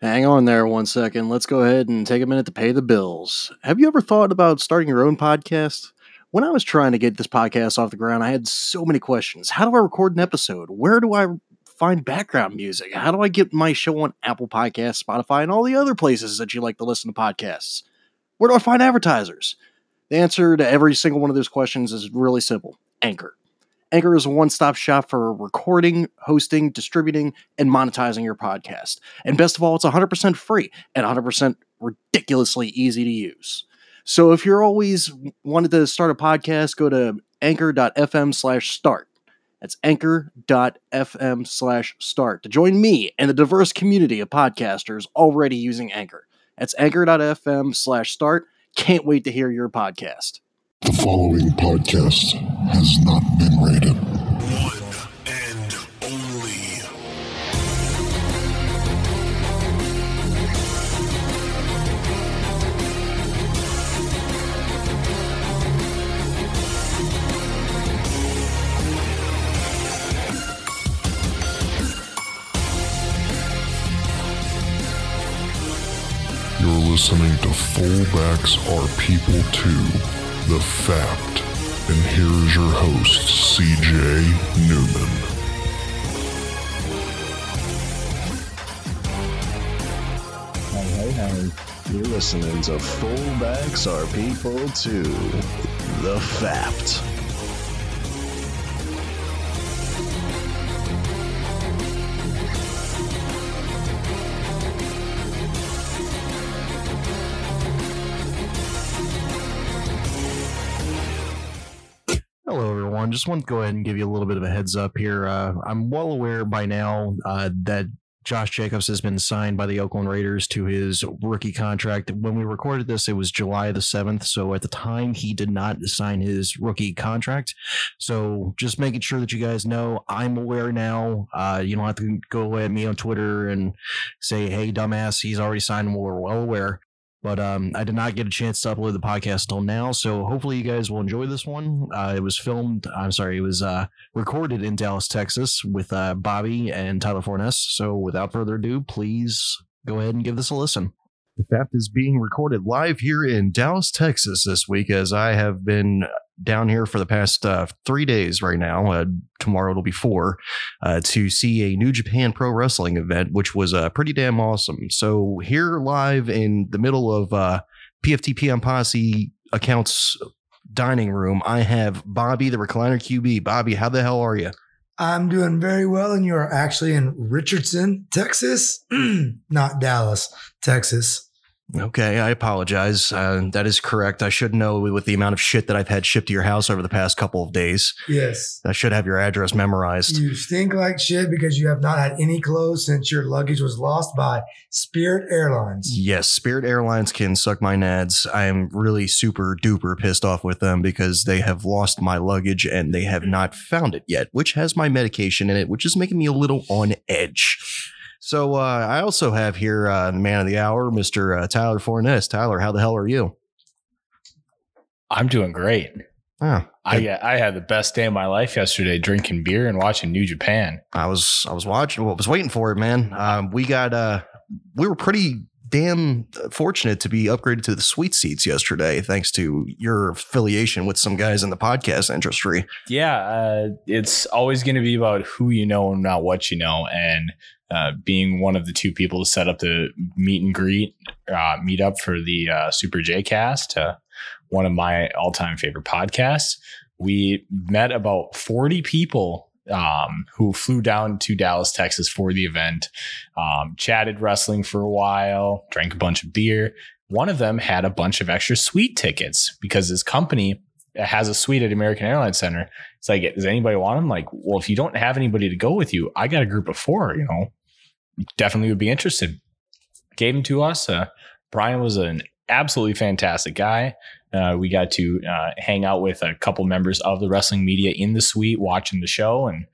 Hang on there one second. Let's go ahead and take a minute to pay the bills. Have you ever thought about starting your own podcast? When I was trying to get this podcast off the ground, I had so many questions. How do I record an episode? Where do I find background music? How do I get my show on Apple Podcasts, Spotify, and all the other places that you like to listen to podcasts? Where do I find advertisers? The answer to every single one of those questions is really simple Anchor. Anchor is a one stop shop for recording, hosting, distributing, and monetizing your podcast. And best of all, it's 100% free and 100% ridiculously easy to use. So if you're always wanted to start a podcast, go to anchor.fm slash start. That's anchor.fm slash start to join me and the diverse community of podcasters already using Anchor. That's anchor.fm slash start. Can't wait to hear your podcast. The following podcast has not been rated. One and only. You're listening to Fullbacks Are People Too, The Fact. And here's your host, CJ Newman. Hey, hey, hey. You're listening to Fullbacks Are People Too, The Fact. Everyone. Just want to go ahead and give you a little bit of a heads up here. Uh, I'm well aware by now uh, that Josh Jacobs has been signed by the Oakland Raiders to his rookie contract. When we recorded this, it was July the 7th. So at the time, he did not sign his rookie contract. So just making sure that you guys know, I'm aware now. Uh, you don't have to go at me on Twitter and say, hey, dumbass, he's already signed. We're well aware. But um, I did not get a chance to upload the podcast until now, so hopefully you guys will enjoy this one. Uh, it was filmed, I'm sorry, it was uh, recorded in Dallas, Texas, with uh, Bobby and Tyler Forness. So without further ado, please go ahead and give this a listen. The Fact is being recorded live here in Dallas, Texas this week, as I have been down here for the past uh, three days right now. Uh, tomorrow it'll be four uh, to see a New Japan Pro Wrestling event, which was uh, pretty damn awesome. So here live in the middle of uh, PFTPM Posse accounts dining room, I have Bobby, the recliner QB. Bobby, how the hell are you? I'm doing very well, and you are actually in Richardson, Texas, not Dallas, Texas. Okay, I apologize. Uh, that is correct. I should know with the amount of shit that I've had shipped to your house over the past couple of days. Yes. I should have your address memorized. You stink like shit because you have not had any clothes since your luggage was lost by Spirit Airlines. Yes, Spirit Airlines can suck my nads. I am really super duper pissed off with them because they have lost my luggage and they have not found it yet, which has my medication in it, which is making me a little on edge. So uh, I also have here uh, the man of the hour, Mister uh, Tyler Forness. Tyler, how the hell are you? I'm doing great. Oh, I I had the best day of my life yesterday, drinking beer and watching New Japan. I was I was watching. Well, I was waiting for it, man. Um, we got uh, we were pretty damn fortunate to be upgraded to the sweet seats yesterday, thanks to your affiliation with some guys in the podcast industry. Yeah, uh, it's always going to be about who you know and not what you know, and uh, being one of the two people to set up the meet and greet uh, meet up for the uh, Super J Cast, uh, one of my all time favorite podcasts. We met about forty people um, who flew down to Dallas, Texas for the event, um, chatted wrestling for a while, drank a bunch of beer. One of them had a bunch of extra suite tickets because his company has a suite at American Airlines Center. Like, does anybody want them? Like, well, if you don't have anybody to go with you, I got a group of four, you know, definitely would be interested. Gave them to us. Uh, Brian was an absolutely fantastic guy. Uh, we got to uh, hang out with a couple members of the wrestling media in the suite watching the show, and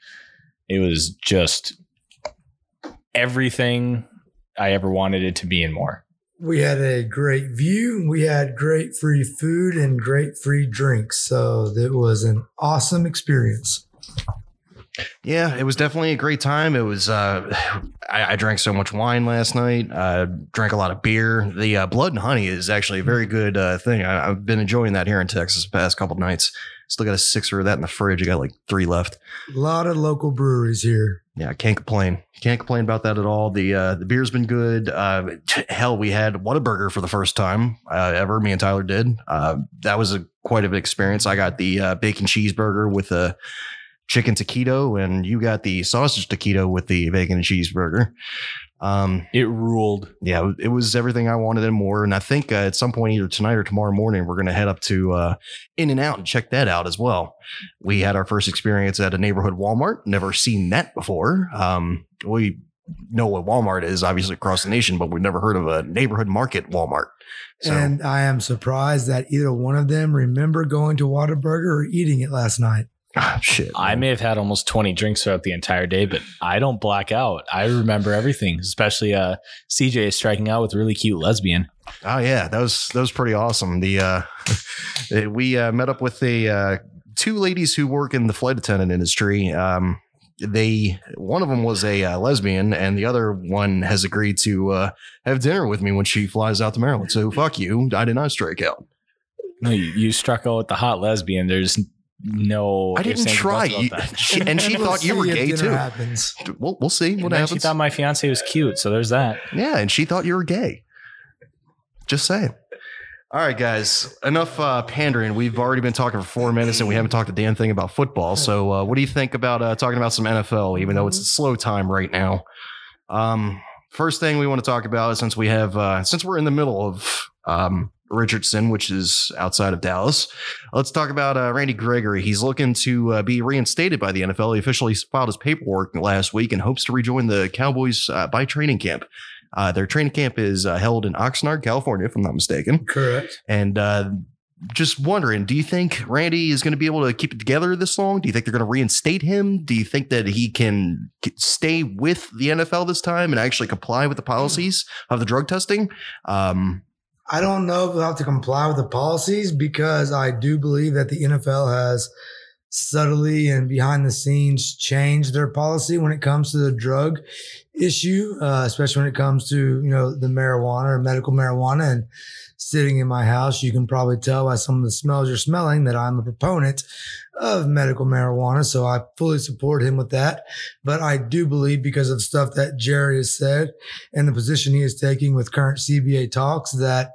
it was just everything I ever wanted it to be and more. We had a great view. We had great free food and great free drinks. So it was an awesome experience. Yeah, it was definitely a great time. It was. Uh, I, I drank so much wine last night. Uh, drank a lot of beer. The uh, blood and honey is actually a very good uh, thing. I, I've been enjoying that here in Texas the past couple nights. Still got a sixer of that in the fridge. I got like three left. A lot of local breweries here. Yeah, can't complain. Can't complain about that at all. The uh, the beer's been good. Uh, t- hell, we had Whataburger for the first time uh, ever. Me and Tyler did. Uh, that was a quite of an experience. I got the uh, bacon cheeseburger with a chicken taquito, and you got the sausage taquito with the bacon cheeseburger. Um, It ruled. yeah, it was everything I wanted and more. And I think uh, at some point, either tonight or tomorrow morning, we're going to head up to uh, In and Out and check that out as well. We had our first experience at a neighborhood Walmart. Never seen that before. Um, we know what Walmart is, obviously across the nation, but we've never heard of a neighborhood market Walmart. So And I am surprised that either one of them remember going to Whataburger or eating it last night. Ah, shit. I may have had almost 20 drinks throughout the entire day, but I don't black out. I remember everything, especially uh, CJ striking out with a really cute lesbian. Oh yeah, that was that was pretty awesome. The uh, we uh, met up with the uh, two ladies who work in the flight attendant industry. Um, they one of them was a uh, lesbian, and the other one has agreed to uh, have dinner with me when she flies out to Maryland. So fuck you, I did not strike out. No, you, you struck out with the hot lesbian. There's no. I didn't ifs, try. about You- that. she- and she We'll thought you were gay too. Happens. We'll we'll see what And then she happens. thought my fiance was cute, so there's that. Yeah, and she thought you were gay. Just saying. All right, guys. Enough uh, pandering. We've already been talking for four minutes, and we haven't talked a damn thing about football. So, uh, what do you think about uh, talking about some NFL? Even though it's a slow time right now. Um, first thing we want to talk about, is since we have, uh, since we're in the middle of um, Richardson, which is outside of Dallas, let's talk about uh, Randy Gregory. He's looking to uh, be reinstated by the NFL. He officially filed his paperwork last week and hopes to rejoin the Cowboys uh, by training camp. Uh, their training camp is uh, held in Oxnard, California, if I'm not mistaken. Correct. And uh, just wondering, do you think Randy is going to be able to keep it together this long? Do you think they're going to reinstate him? Do you think that he can stay with the NFL this time and actually comply with the policies of the drug testing? Um, I don't know if we'll have to comply with the policies because I do believe that the NFL has subtly and behind the scenes changed their policy when it comes to the drug issue, uh, especially when it comes to you know the marijuana or medical marijuana. And sitting in my house, you can probably tell by some of the smells you're smelling that I'm a proponent of medical marijuana. So I fully support him with that. But I do believe because of stuff that Jerry has said and the position he is taking with current CBA talks that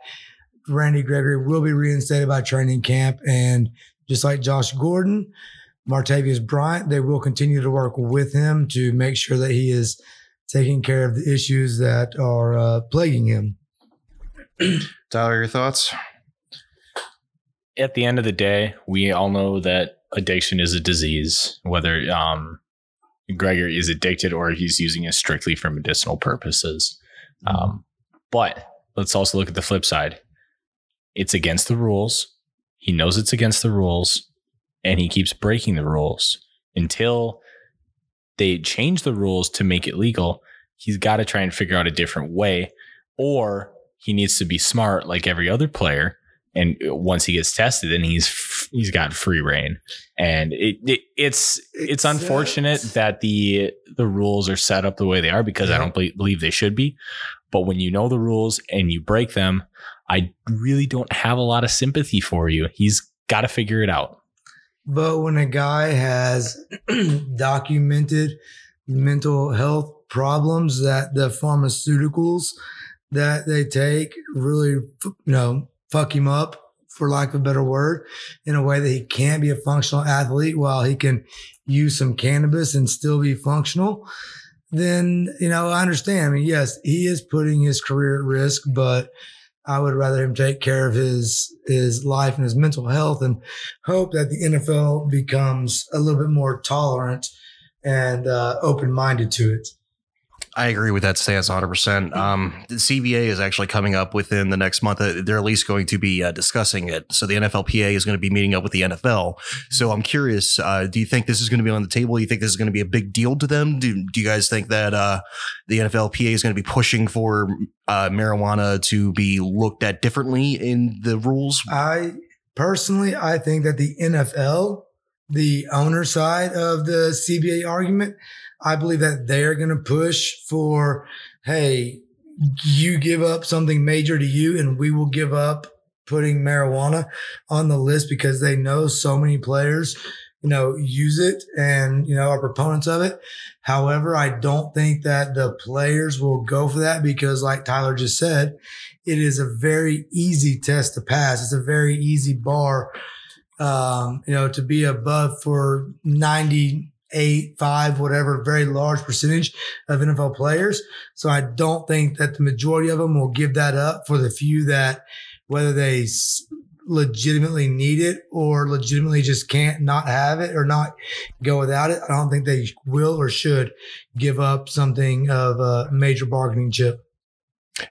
Randy Gregory will be reinstated by training camp. And just like Josh Gordon, Martavius Bryant, they will continue to work with him to make sure that he is taking care of the issues that are uh, plaguing him. Tyler, your thoughts? At the end of the day, we all know that addiction is a disease, whether um, Gregory is addicted or he's using it strictly for medicinal purposes. Um, but let's also look at the flip side. It's against the rules. He knows it's against the rules, and he keeps breaking the rules until they change the rules to make it legal. He's got to try and figure out a different way, or he needs to be smart like every other player. And once he gets tested, then he's he's got free rein. And it, it it's it's unfortunate that the the rules are set up the way they are because I don't be- believe they should be. But when you know the rules and you break them, I really don't have a lot of sympathy for you. He's got to figure it out. But when a guy has documented mental health problems that the pharmaceuticals that they take really, you know, fuck him up, for lack of a better word, in a way that he can't be a functional athlete while he can use some cannabis and still be functional, then, you know, I understand. I mean, yes, he is putting his career at risk, but I would rather him take care of his his life and his mental health and hope that the NFL becomes a little bit more tolerant and uh, open minded to it. I agree with that stance 100%. Um, the CBA is actually coming up within the next month. Uh, They're at least going to be uh, discussing it. So the NFLPA is going to be meeting up with the NFL. So I'm curious, uh, do you think this is going to be on the table? Do you think this is going to be a big deal to them? Do, do you guys think that uh, the NFLPA is going to be pushing for uh, marijuana to be looked at differently in the rules? I personally, I think that the NFL the owner side of the CBA argument. I believe that they're going to push for, hey, you give up something major to you, and we will give up putting marijuana on the list because they know so many players, you know, use it and, you know, are proponents of it. However, I don't think that the players will go for that because, like Tyler just said, it is a very easy test to pass. It's a very easy bar, um, you know, to be above for 98, five, whatever, very large percentage of NFL players. So I don't think that the majority of them will give that up for the few that, whether they legitimately need it or legitimately just can't not have it or not go without it. I don't think they will or should give up something of a major bargaining chip.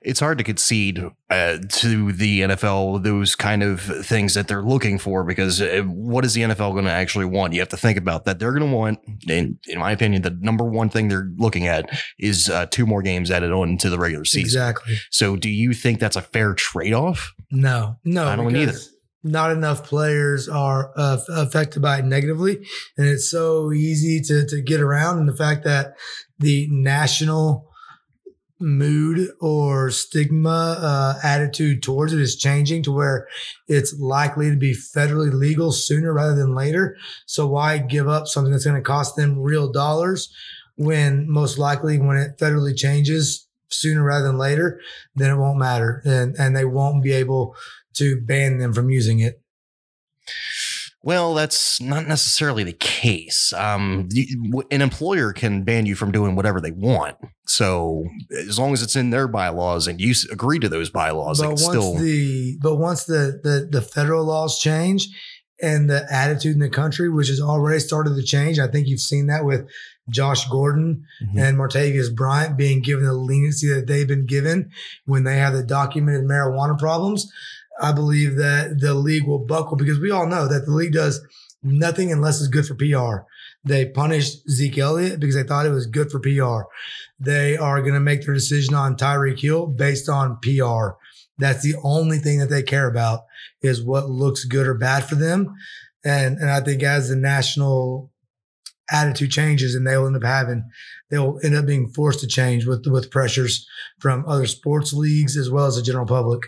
It's hard to concede uh, to the NFL those kind of things that they're looking for because uh, what is the NFL going to actually want? You have to think about that. They're going to want, in, in my opinion, the number one thing they're looking at is uh, two more games added on to the regular season. Exactly. So, do you think that's a fair trade off? No, no, I don't either. Not enough players are uh, affected by it negatively, and it's so easy to to get around. And the fact that the national mood or stigma uh, attitude towards it is changing to where it's likely to be federally legal sooner rather than later. So why give up something that's going to cost them real dollars when most likely when it federally changes sooner rather than later, then it won't matter and and they won't be able to ban them from using it. Well, that's not necessarily the case. Um, an employer can ban you from doing whatever they want. So, as long as it's in their bylaws and you agree to those bylaws, but once still. the but once the, the the federal laws change and the attitude in the country, which has already started to change, I think you've seen that with Josh Gordon Mhm. and Martavius Bryant being given the leniency that they've been given when they have the documented marijuana problems. I believe that the league will buckle because we all know that the league does nothing unless it's good for PR. They punished Zeke Elliott because they thought it was good for PR. They are going to make their decision on Tyreek Hill based on PR. That's the only thing that they care about is what looks good or bad for them. And and I think as the national attitude changes and they'll end up having they'll end up being forced to change with with pressures from other sports leagues as well as the general public.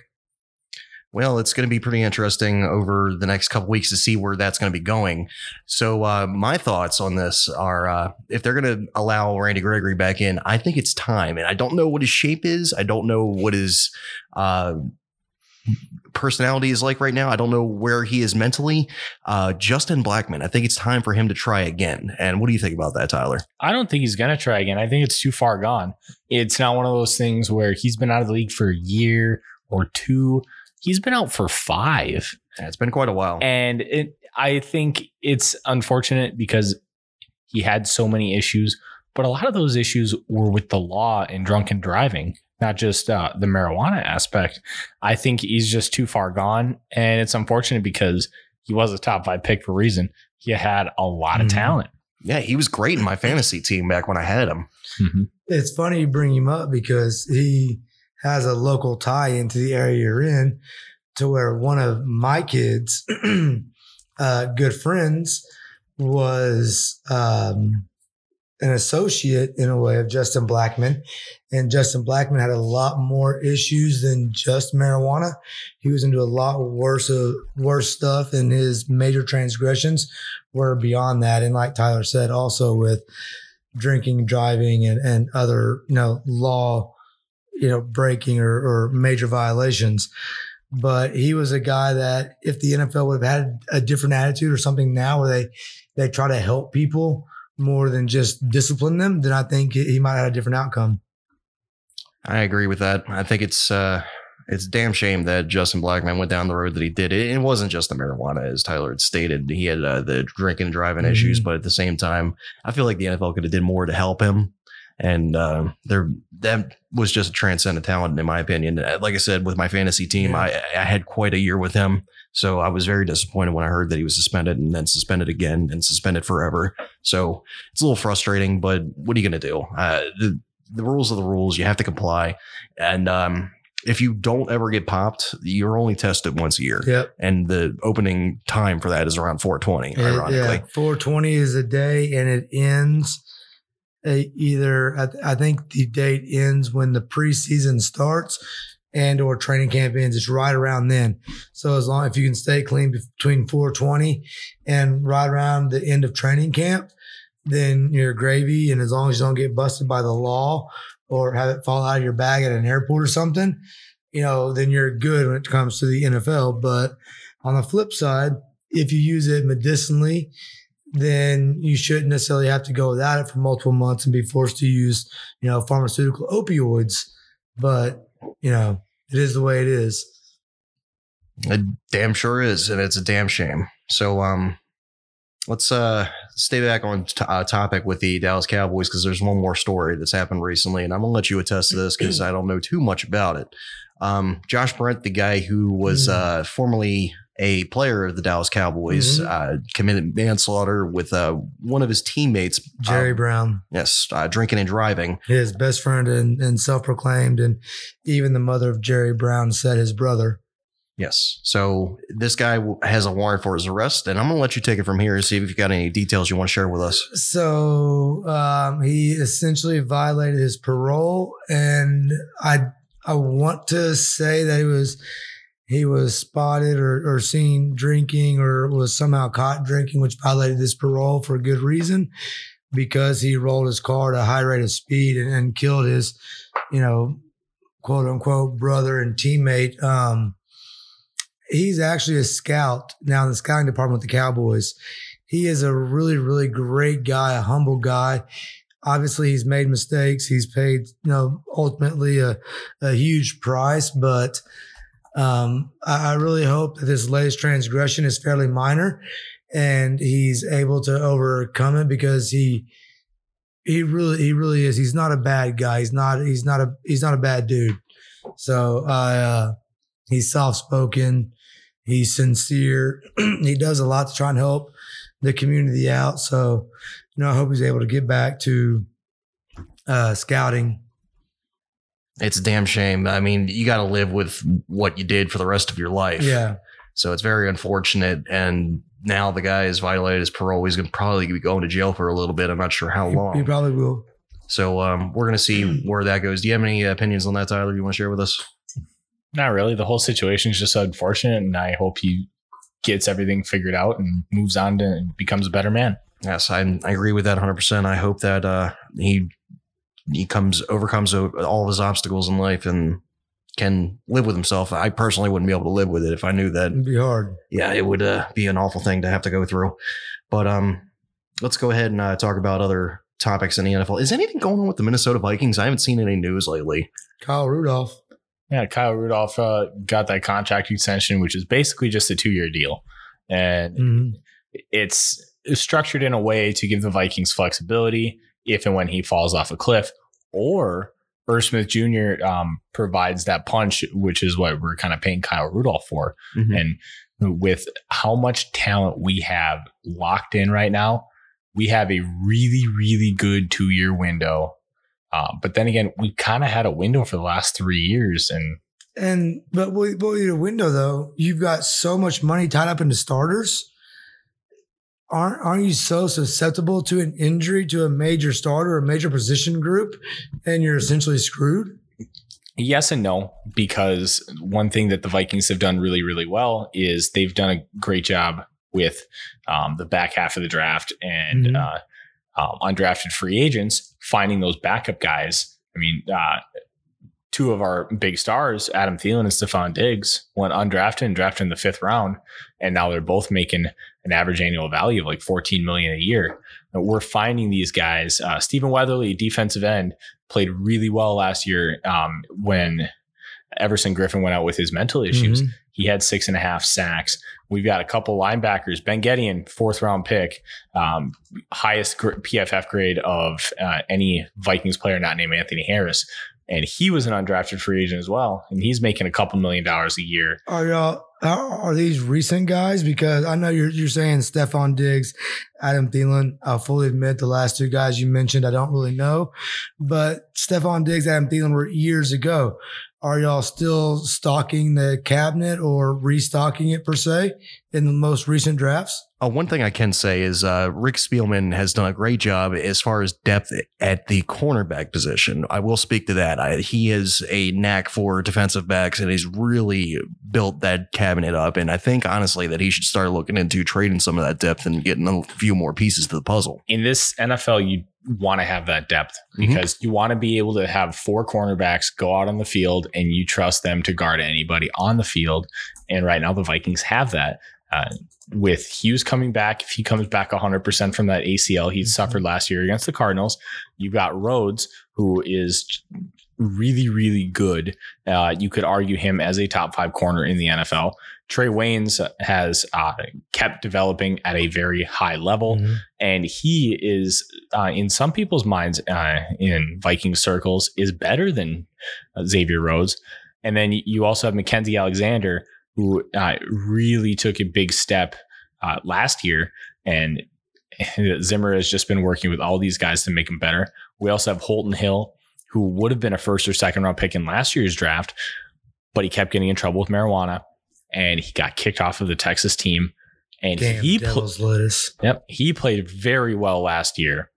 Well, it's going to be pretty interesting over the next couple weeks to see where that's going to be going. So, uh, my thoughts on this are uh, if they're going to allow Randy Gregory back in, I think it's time. And I don't know what his shape is. I don't know what his uh, personality is like right now. I don't know where he is mentally. Uh, Justin Blackmon, I think it's time for him to try again. And what do you think about that, Tyler? I don't think he's gonna try again. I think it's too far gone. It's not one of those things where he's been out of the league for a year or two. He's been out for five. Yeah, it's been quite a while. And it, I think it's unfortunate because he had so many issues, but a lot of those issues were with the law and drunken driving, not just uh, the marijuana aspect. I think he's just too far gone. And it's unfortunate because he was a top five pick for a reason. He had a lot of Mhm. talent. yeah, he was great in my fantasy team back when I had him. It's funny you bring him up because he has a local tie into the area you're in to where one of my kids, uh, good friends, was um, an associate in a way of Justin Blackmon. And Justin Blackmon had a lot more issues than just marijuana. He was into a lot worse, uh, worse stuff, and his major transgressions were beyond that. And like Tyler said, also with drinking, driving, and, and other, you know, law, you know, breaking or, or major violations. But he was a guy that if the NFL would have had a different attitude or something now where they, they try to help people more than just discipline them, then I think he might have had a different outcome. I agree with that. I think it's uh it's a damn shame that Justin Blackmon went down the road that he did. It, it wasn't just the marijuana, as Tyler had stated. He had uh, the drinking and driving Mhm. issues, but at the same time, I feel like the NFL could have did more to help him. And uh, there, that was just a transcendent talent, in my opinion. Like I said, with my fantasy team, Yeah. I, I had quite a year with him, so I was very disappointed when I heard that he was suspended and then suspended again and suspended forever. So it's a little frustrating, but what are you going to do? Uh, the, the rules are the rules. You have to comply. And um, if you don't ever get popped, you're only tested once a year. Yep. And the opening time for that is around 420, Yeah, ironically. Yeah, 420 is a day and it ends either, I, I think the date ends when the preseason starts and or training camp ends. It's right around then. So as long, if you can stay clean between 420 and right around the end of training camp, then you're gravy. And as long as you don't get busted by the law or have it fall out of your bag at an airport or something, you know, then you're good when it comes to the NFL. But on the flip side, if you use it medicinally, then you shouldn't necessarily have to go without it for multiple months and be forced to use, you know, pharmaceutical opioids. But, you know, it is the way it is. It damn sure is, and it's a damn shame. So, um, let's uh stay back on t- uh, topic with the Dallas Cowboys because there's one more story that's happened recently, and I'm gonna let you attest to this because I don't know too much about it. Um, Josh Brent, the guy who was Mm. uh formerly a player of the Dallas Cowboys, Mhm. uh, committed manslaughter with uh one of his teammates, Jerry um, Brown, yes, uh, drinking and driving. his best friend and, and self proclaimed, and even the mother of Jerry Brown said his brother. Yes. So this guy has a warrant for his arrest, and I'm going to let you take it from here and see if you've got any details you want to share with us. So um, he essentially violated his parole, and I I want to say that he was he was spotted or, or seen drinking or was somehow caught drinking, which violated his parole for a good reason because he rolled his car at a high rate of speed and, and killed his, you know, quote unquote brother and teammate. Um, he's actually a scout now in the scouting department with the Cowboys. He is a really, really great guy, a humble guy. Obviously, he's made mistakes. He's paid, you know, ultimately a, a huge price, but um, I, I really hope that this latest transgression is fairly minor and he's able to overcome it because he he really he really is. He's not a bad guy. He's not he's not a he's not a bad dude. So I uh, he's soft spoken. He's sincere. he does a lot to try and help the community out. So, you know, I hope he's able to get back to uh, scouting. It's a damn shame. I mean, you got to live with what you did for the rest of your life. Yeah. So it's very unfortunate. And now the guy has violated his parole. He's going to probably be going to jail for a little bit. I'm not sure how He, he probably will. So um, we're going to see where that goes. Do you have any opinions on that, Tyler? You want to share with us? Not really. The whole situation is just unfortunate, and I hope he gets everything figured out and moves on to and becomes a better man. Yes, I, I agree with that 100%. I hope that uh, he he comes overcomes all of his obstacles in life and can live with himself. I personally wouldn't be able to live with it if I knew that It'd be hard. yeah, it would uh, be an awful thing to have to go through. But um, let's go ahead and uh, talk about other topics in the NFL. Is anything going on with the Minnesota Vikings? I haven't seen any news lately. Kyle Rudolph. Yeah, Kyle Rudolph uh, got that contract extension, which is basically just a two year deal. And Mhm. it's structured in a way to give the Vikings flexibility if and when he falls off a cliff, or Irv Smith Jr. Um, provides that punch, which is what we're kind of paying Kyle Rudolph for. And with how much talent we have locked in right now, we have a really, really good two year window. Um, but then again, we kind of had a window for the last three years, and And but with, but with your window though, you've got so much money tied up into starters. Aren't aren't you so susceptible to an injury to a major starter, a major position group, and you're essentially screwed? Yes and no, because one thing that the Vikings have done really, really well is they've done a great job with um, the back half of the draft and Mhm. uh, um, undrafted free agents, finding those backup guys. I mean, uh, two of our big stars, Adam Thielen and Stefon Diggs, went undrafted and drafted in the fifth round, and now they're both making an average annual value of like 14 million a year. And we're finding these guys. Uh, Stephen Weatherly, defensive end, played really well last year um, when Everson Griffen went out with his mental issues. Mhm. He had six and a half sacks. We've got a couple linebackers. Ben Gedeon, fourth round pick, um, highest gr- PFF grade of uh, any Vikings player not named Anthony Harris. And he was an undrafted free agent as well. And he's making a couple million dollars a year. Are y'all Are, these recent guys? Because I know you're you're saying Stefon Diggs, Adam Thielen. I'll fully admit the last two guys you mentioned I don't really know, but Stefon Diggs, Adam Thielen were years ago. Are y'all still stocking the cabinet or restocking it per se in the most recent drafts? Uh, one thing I can say is uh, Rick Spielman has done a great job as far as depth at the cornerback position. I will speak to that. I, he has a knack for defensive backs, and he's really built that cabinet up. And I think honestly that he should start looking into trading some of that depth and getting a few more pieces to the puzzle. In this NFL, you want to have that depth Mhm. because you want to be able to have four cornerbacks go out on the field and you trust them to guard anybody on the field. And right now, the Vikings have that. Uh, with Hughes coming back, if he comes back 100% from that ACL he suffered last year against the Cardinals, you've got Rhodes, who is really, really good. Uh, you could argue him as a top five corner in the NFL. Trae Waynes has uh, kept developing at a very high level Mhm. and he is uh, in some people's minds uh, in Viking circles is better than uh, Xavier Rhodes. And then you also have Mackensie Alexander, who uh, really took a big step uh, last year, and Zimmer has just been working with all these guys to make him better. We also have Holton Hill, who would have been a first or second round pick in last year's draft, but he kept getting in trouble with marijuana, and he got kicked off of the Texas team. And Damn, he pl- lettuce. Yep. He played very well last year.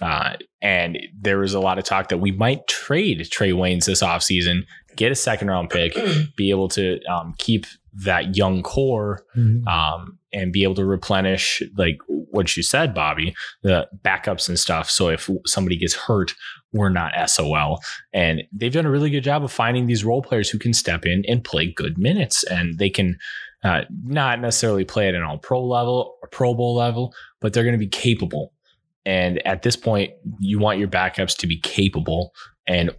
Uh, and there was a lot of talk that we might trade Trae Waynes this offseason, get a second round pick, be able to um, keep that young core Mhm. um, and be able to replenish, like what you said, Bobby, the backups and stuff. So if somebody gets hurt, we're not SOL. And they've done a really good job of finding these role players who can step in and play good minutes and they can uh, not necessarily play at an all pro level or pro bowl level, but they're going to be capable. And at this point, you want your backups to be capable. And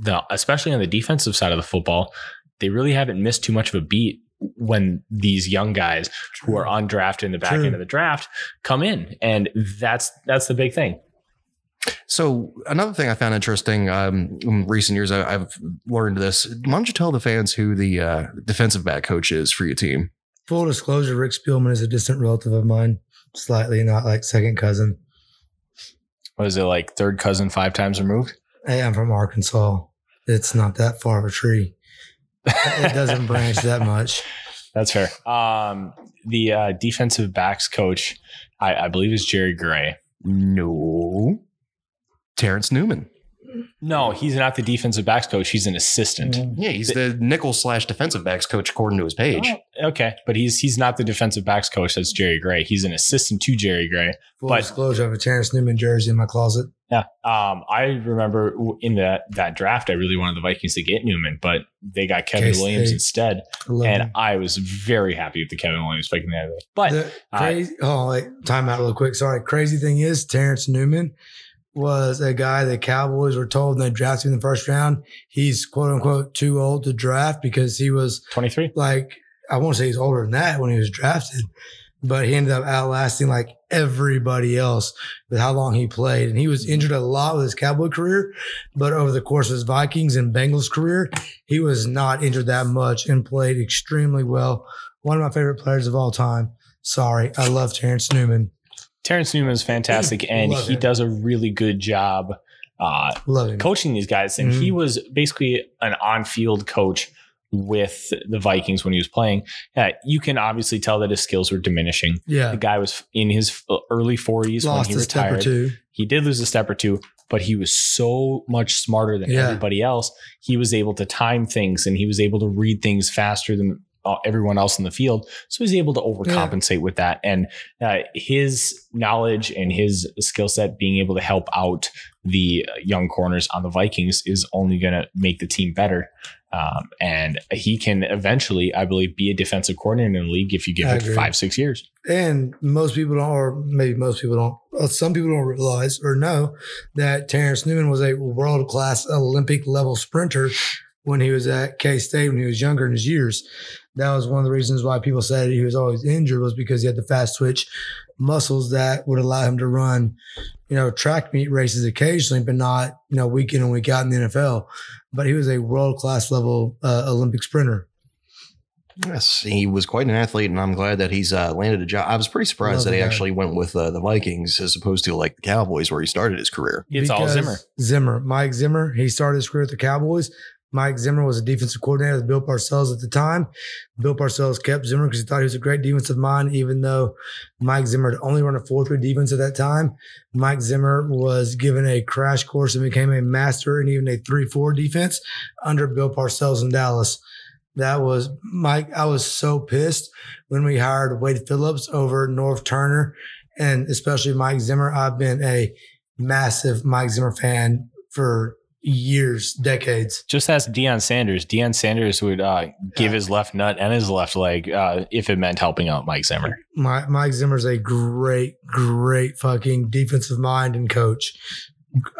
the, especially on the defensive side of the football, they really haven't missed too much of a beat when these young guys who are undrafted in the back True. end of the draft come in. And that's that's the big thing. So another thing I found interesting um, in recent years, I, I've learned this. Why don't you tell the fans who the uh, defensive back coach is for your team? Full disclosure: Rick Spielman is a distant relative of mine, slightly not like second cousin. What is it like third cousin five times removed? Hey, I'm from Arkansas. It's not that far of a tree. It doesn't branch that much. That's fair. Um, the uh, defensive backs coach, I, I believe, is Jerry Gray. No, Terrence Newman. No, he's not the defensive backs coach. He's an assistant. Yeah, he's the nickel slash defensive backs coach according to his page. Oh, okay, but he's he's not the defensive backs coach. That's Jerry Gray. He's an assistant to Jerry Gray. Full But- disclosure: I have a Terrence Newman jersey in my closet. Yeah. Um, I remember in that that draft, I really wanted the Vikings to get Newman, but they got Kevin K-State. Williams instead, and him. I was very happy with the Kevin Williams pick in that. But the crazy. oh, wait, time out real quick. Sorry. Crazy thing is, Terrence Newman was a guy the Cowboys were told when they drafted him in the first round. He's quote unquote too old to draft because he was twenty three. like I won't say he's older than that when he was drafted, but he ended up outlasting like everybody else with how long he played. And he was injured a lot with his Cowboy career, but over the course of his Vikings and Bengals career, he was not injured that much and played extremely well. One of my favorite players of all time. Sorry, I love Terrence Newman. Terrence Newman is fantastic, and Love he him. does a really good job uh, coaching these guys. And he was basically an on field coach with the Vikings when he was playing. Uh, you can obviously tell that his skills were diminishing. Yeah. The guy was in his early 40s when he a step or retired. He did lose a step or two, but he was so much smarter than Yeah. everybody else. He was able to time things and he was able to read things faster than uh, everyone else in the field. So he's able to overcompensate with that. And uh, his knowledge and his skill set being able to help out the uh, young corners on the Vikings is only going to make the team better. Um, and he can eventually, I believe, be a defensive coordinator in the league if you give I it agree. five, six years. And most people don't, or maybe most people don't, uh, some people don't realize or know that Terrence Newman was a world class Olympic level sprinter when he was at K State when he was younger in his years. That was one of the reasons why people said he was always injured was because he had the fast twitch muscles that would allow him to run, you know, track meet races occasionally, but not, you know, week in and week out in the NFL. But he was a world class level uh, Olympic sprinter. Yes, he was quite an athlete, and I'm glad that he's uh, landed a job. I was pretty surprised Love that he guy. actually went with uh, the Vikings as opposed to like the Cowboys, where he started his career. It's all Zimmer. Zimmer, Mike Zimmer. He started his career at the Cowboys. Mike Zimmer was a defensive coordinator with Bill Parcells at the time. Bill Parcells kept Zimmer because he thought he was a great defensive mind, even though Mike Zimmer had only run a 4 3 defense at that time. Mike Zimmer was given a crash course and became a master in even a 3 4 defense under Bill Parcells in Dallas. That was Mike. I was so pissed when we hired Wade Phillips over Norv Turner and especially Mike Zimmer. I've been a massive Mike Zimmer fan for years, decades. Just ask Deion Sanders. Deion Sanders would uh, give his left nut and his left leg uh, if it meant helping out Mike Zimmer. My, Mike Zimmer's a great, great fucking defensive mind and coach.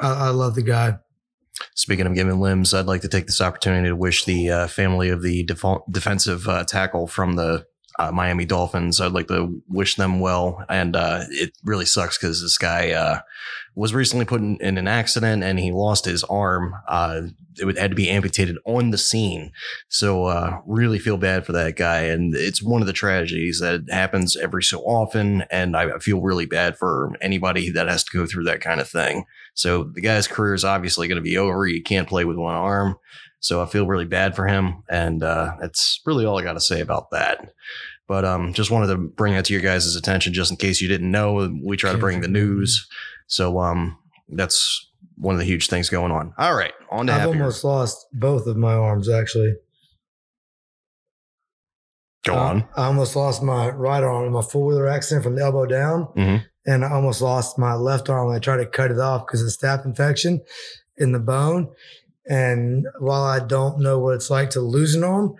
I, I love the guy. Speaking of giving limbs, I'd like to take this opportunity to wish the uh, family of the defo- defensive uh, tackle from the uh, Miami Dolphins. I'd like to wish them well, and uh, it really sucks because this guy uh, was recently put in, in an accident and he lost his arm. Uh, it would, had to be amputated on the scene, so uh, really feel bad for that guy. And it's one of the tragedies that happens every so often, and I feel really bad for anybody that has to go through that kind of thing. So the guy's career is obviously going to be over. He can't play with one arm. So I feel really bad for him. And uh, that's really all I got to say about that. But um, just wanted to bring that to your guys' attention just in case you didn't know. We try to bring the news. So um, that's one of the huge things going on. All right. On to I've happier. almost lost both of my arms, actually. Go Uh, on. I almost lost my right arm in my four wheeler accident from the elbow down. Mhm. And I almost lost my left arm when I tried to cut it off because of staph infection in the bone. And while I don't know what it's like to lose an arm,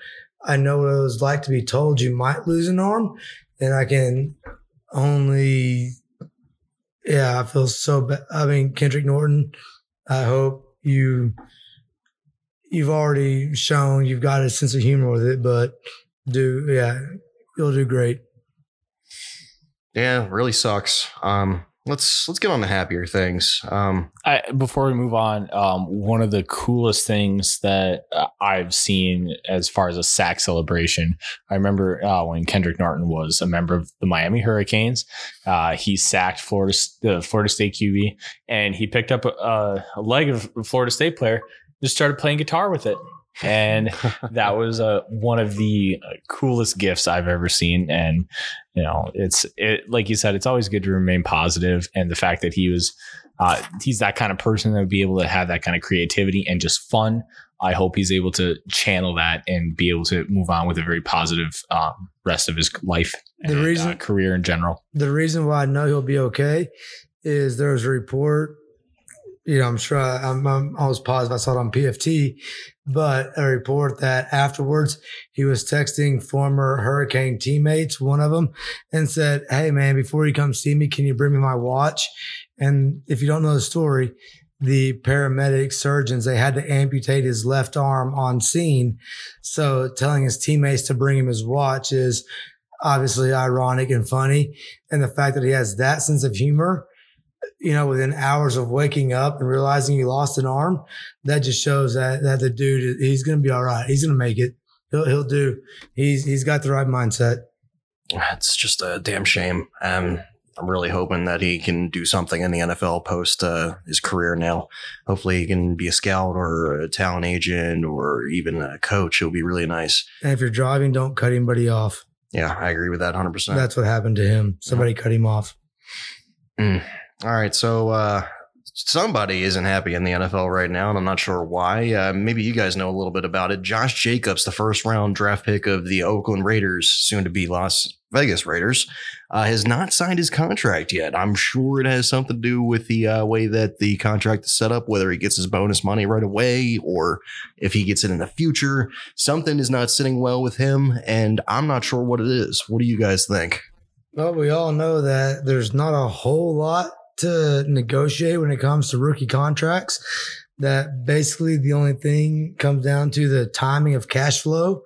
I know what it was like to be told you might lose an arm. And I can only, yeah, I feel so bad. I mean, Kendrick Norton, I hope you, you've already shown you've got a sense of humor with it, but do, yeah, you'll do great. Yeah, really sucks. Um, let's let's get on to happier things. Um, I, before we move on, um, one of the coolest things that uh, I've seen as far as a sack celebration, I remember uh, when Kendrick Norton was a member of the Miami Hurricanes. Uh, he sacked Florida, the Florida State QB, and he picked up a, a leg of a Florida State player, just started playing guitar with it. And that was uh, one of the uh, coolest gifts I've ever seen. And you know, it's it like you said, it's always good to remain positive. positive, and the fact that he was. Uh, he's that kind of person that would be able to have that kind of creativity and just fun. I hope he's able to channel that and be able to move on with a very positive um, rest of his life The and reason- uh, career in general. the reason why I know he'll be okay is there was a report. You know, I'm sure I, I'm, I'm almost positive I saw it on PFT, but a report that afterwards he was texting former Hurricane teammates, one of them, and said, "Hey man, before you come see me, can you bring me my watch?" And if you don't know the story, the paramedic surgeons they had to amputate his left arm on scene. So telling his teammates to bring him his watch is obviously ironic and funny. And the fact that he has that sense of humor, you know, within hours of waking up and realizing he lost an arm, that just shows that that the dude he's going to be all right. He's going to make it. He'll he'll do. He's he's got the right mindset. it's just a damn shame. Um, I'm really hoping that he can do something in the NFL post uh, his career now. Hopefully, he can be a scout or a talent agent or even a coach. It would be really nice. And if you're driving, don't cut anybody off. Yeah, I agree with that 100%. That's what happened to him. Somebody cut him off. All right, so uh, somebody isn't happy in the NFL right now, and I'm not sure why. Uh, maybe you guys know a little bit about it. Josh Jacobs, the first round draft pick of the Oakland Raiders, soon to be Las Vegas Raiders, uh, has not signed his contract yet. I'm sure it has something to do with the uh, way that the contract is set up, whether he gets his bonus money right away or if he gets it in the future. Something is not sitting well with him, and I'm not sure what it is. What do you guys think? Well, we all know that there's not a whole lot to negotiate when it comes to rookie contracts. That basically the only thing comes down to the timing of cash flow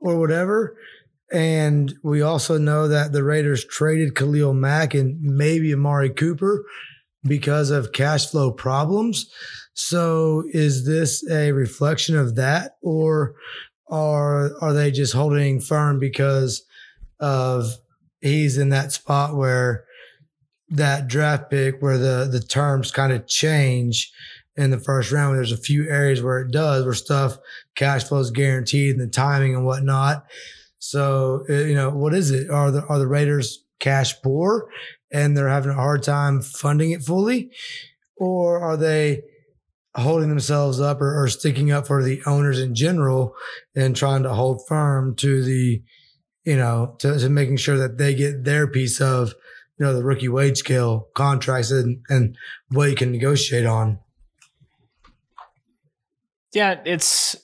or whatever. And we also know that the Raiders traded Khalil Mack and maybe Amari Cooper because of cash flow problems. So is this a reflection of that? Or or are they just holding firm because of he's in that spot where that draft pick where the the terms kind of change in the first round. There's a few areas where it does, where stuff cash flow is guaranteed and the timing and whatnot. So uh, you know, what is it? Are the are the Raiders cash poor and they're having a hard time funding it fully, or are they holding themselves up or, or sticking up for the owners in general and trying to hold firm to the you know to, to making sure that they get their piece of you know the rookie wage scale contracts and, and what you can negotiate on. Yeah, it's.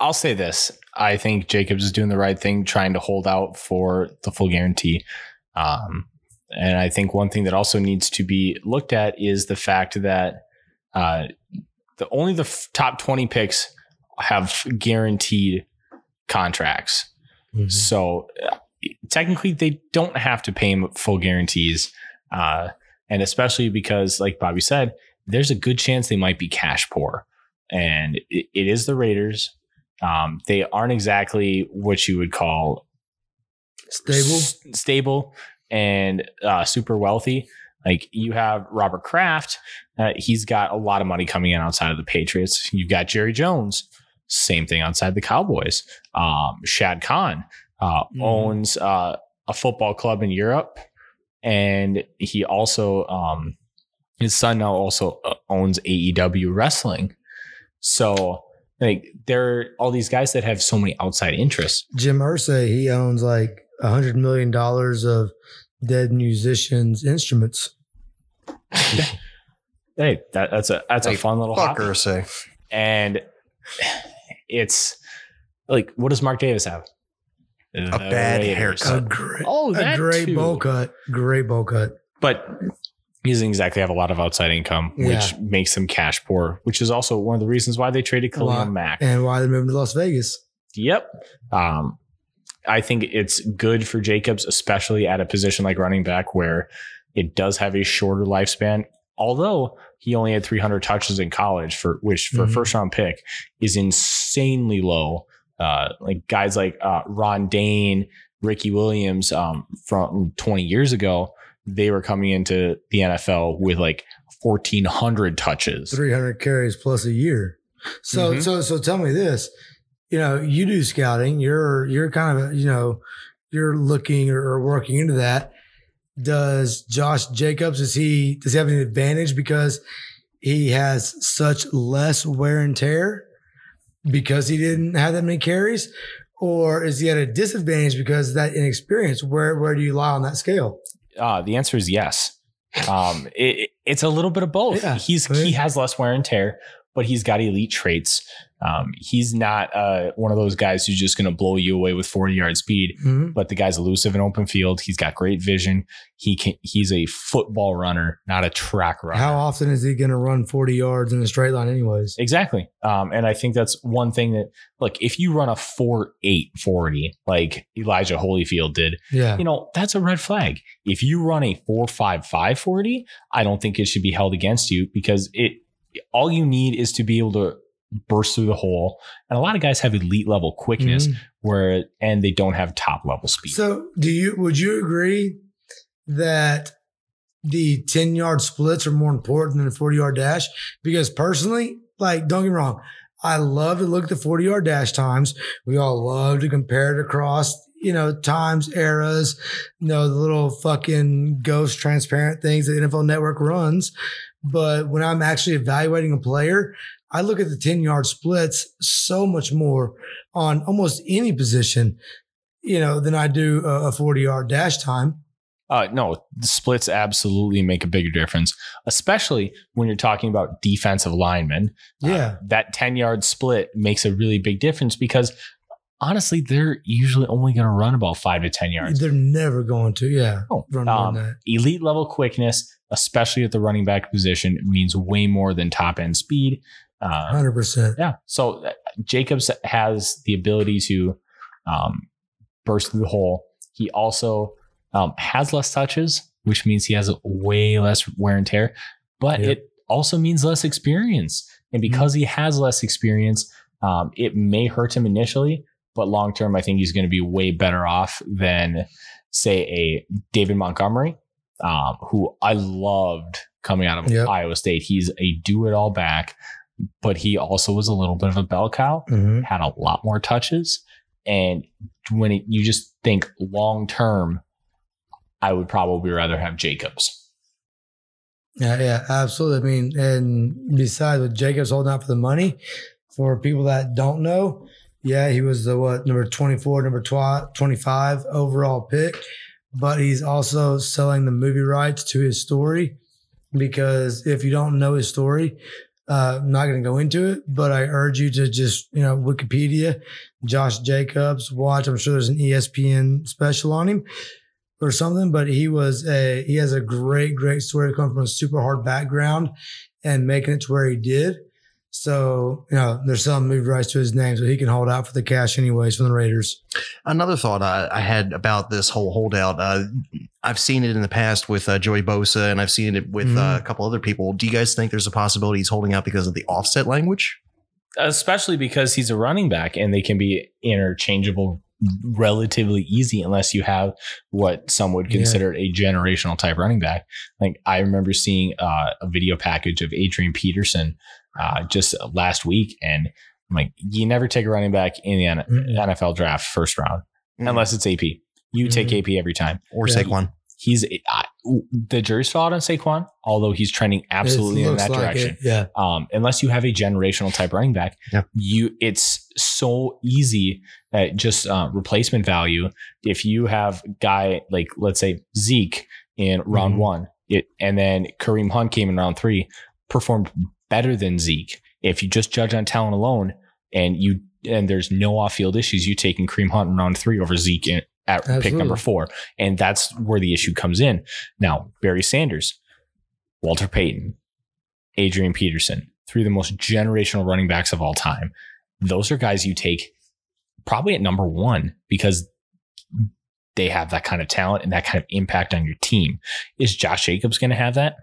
I'll say this. I think Jacobs is doing the right thing, trying to hold out for the full guarantee. Um, and I think one thing that also needs to be looked at is the fact that uh, the only the f- top twenty picks have guaranteed contracts. So uh, technically, they don't have to pay him full guarantees, uh, and especially because, like Bobby said, there's a good chance they might be cash poor, and it, it is the Raiders. Um, they aren't exactly what you would call Stable. s- stable, and uh, super wealthy. Like you have Robert Kraft, uh, he's got a lot of money coming in outside of the Patriots. You've got Jerry Jones, same thing outside the Cowboys. Um, Shad Khan uh, Mhm. owns uh, a football club in Europe, and he also um, his son now also uh, owns AEW wrestling. So like there are all these guys that have so many outside interests. Jim Irsay, he owns like a hundred million dollars of dead musicians' instruments. Hey, that, that's a that's Hey, a fun little Fuck hobby. say. and it's like what does Mark Davis have? A bad A haircut. great, Oh, a great too. bowl cut. Great bowl cut. But he doesn't exactly have a lot of outside income, which Yeah. makes him cash poor, which is also one of the reasons why they traded Khalil Why- Mack. And why they moved moving to Las Vegas. Yep. Um, I think it's good for Jacobs, especially at a position like running back where it does have a shorter lifespan. Although he only had 300 touches in college, for which for a Mhm. first round pick is insanely low. Uh, like guys like uh, Ron Dayne, Ricky Williams um, from 20 years ago, they were coming into the NFL with like 1,400 touches. 300 carries plus a year. So, Mhm. so, so tell me this, you know, you do scouting, you're, you're kind of, you know, you're looking or, or working into that. Does Josh Jacobs, is he, does he have an advantage because he has such less wear and tear because he didn't have that many carries? Or is he at a disadvantage because of that inexperience? Where, where do you lie on that scale? Uh, the answer is yes. Um, it, it- it's a little bit of both. Yeah, he's he has less wear and tear, but he's got elite traits. Um, he's not uh, one of those guys who's just going to blow you away with 40 yard speed. Mhm. But the guy's elusive in open field. He's got great vision. He can. He's a football runner, not a track runner. How often is he going to run 40 yards in a straight line anyways? Exactly. Um, and I think that's one thing that, look, if you run a 4 8 40, like Elijah Holyfield did, Yeah. you know, that's a red flag. If you run a 4 5 5 40, I don't think it should be held against you because it, all you need is to be able to burst through the hole. And a lot of guys have elite level quickness Mhm. where, and they don't have top level speed. So, do you would you agree that the 10 yard splits are more important than the 40 yard dash? Because personally, like, don't get me wrong, I love to look at the 40 yard dash times. We all love to compare it across, you know, times, eras, you know, the little fucking ghost transparent things that NFL Network runs. But when I'm actually evaluating a player, I look at the 10 yard splits so much more on almost any position you know, than I do a 40 yard dash time. Uh, no, the splits absolutely make a bigger difference, especially when you're talking about defensive linemen. Uh, Yeah. that 10 yard split makes a really big difference because honestly, they're usually only going to run about five to 10 yards. They're never going to, yeah. Oh, Run um, that. elite level quickness, especially at the running back position, means way more than top end speed. Uh, 100%. yeah. So uh, Jacobs has the ability to um, burst through the hole. He also um, has less touches, which means he has way less wear and tear, but Yep. it also means less experience. And because he has less experience, Um, it may hurt him initially, but long term, I think he's going to be way better off than, say, a David Montgomery, um, who I loved coming out of Yep. Iowa State. He's a do it all back, but he also was a little bit of a bell cow, Mhm. had a lot more touches. And when it, you just think long term, I would probably rather have Jacobs. Yeah, yeah, absolutely. I mean, and besides with Jacobs holding out for the money, for people that don't know, yeah, he was the what number 24, number twi- 25 overall pick, but he's also selling the movie rights to his story because if you don't know his story, uh, I'm not going to go into it, but I urge you to just, you know, Wikipedia, Josh Jacobs, watch. I'm sure there's an ESPN special on him or something, but he was a he has a great, great story coming from a super hard background and making it to where he did. So, you know, there's some selling movie rights to his name, so he can hold out for the cash anyways from the Raiders. Another thought I, I had about this whole holdout. Uh, I've seen it in the past with uh, Joey Bosa, and I've seen it with uh, a couple other people. Do you guys think there's a possibility he's holding out because of the offset language? especially because he's a running back and they can be interchangeable relatively easy unless you have what some would Yeah. consider a generational type running back. Like I remember seeing uh, a video package of Adrian Peterson uh, just last week, and I'm like, you never take a running back in the. NFL draft first round Mm. unless it's AP. You take AP every time. Or Yeah. Saquon? He's I, the jury's still out on Saquon, although he's trending absolutely in that like direction it, Yeah. um, unless you have a generational type running back, Yeah. you it's so easy at just uh, replacement value. If you have guy like let's say Zeke in round Mhm. one, it and then Kareem Hunt came in round three, performed better than Zeke. If you just judge on talent alone, and you and there's no off field issues, you taking Kareem Hunt in round three over Zeke in, at pick number four, and that's where the issue comes in. Now Barry Sanders, Walter Payton, Adrian Peterson, three of the most generational running backs of all time. Those are guys you take probably at number one because they have that kind of talent and that kind of impact on your team. Is Josh Jacobs going to have that?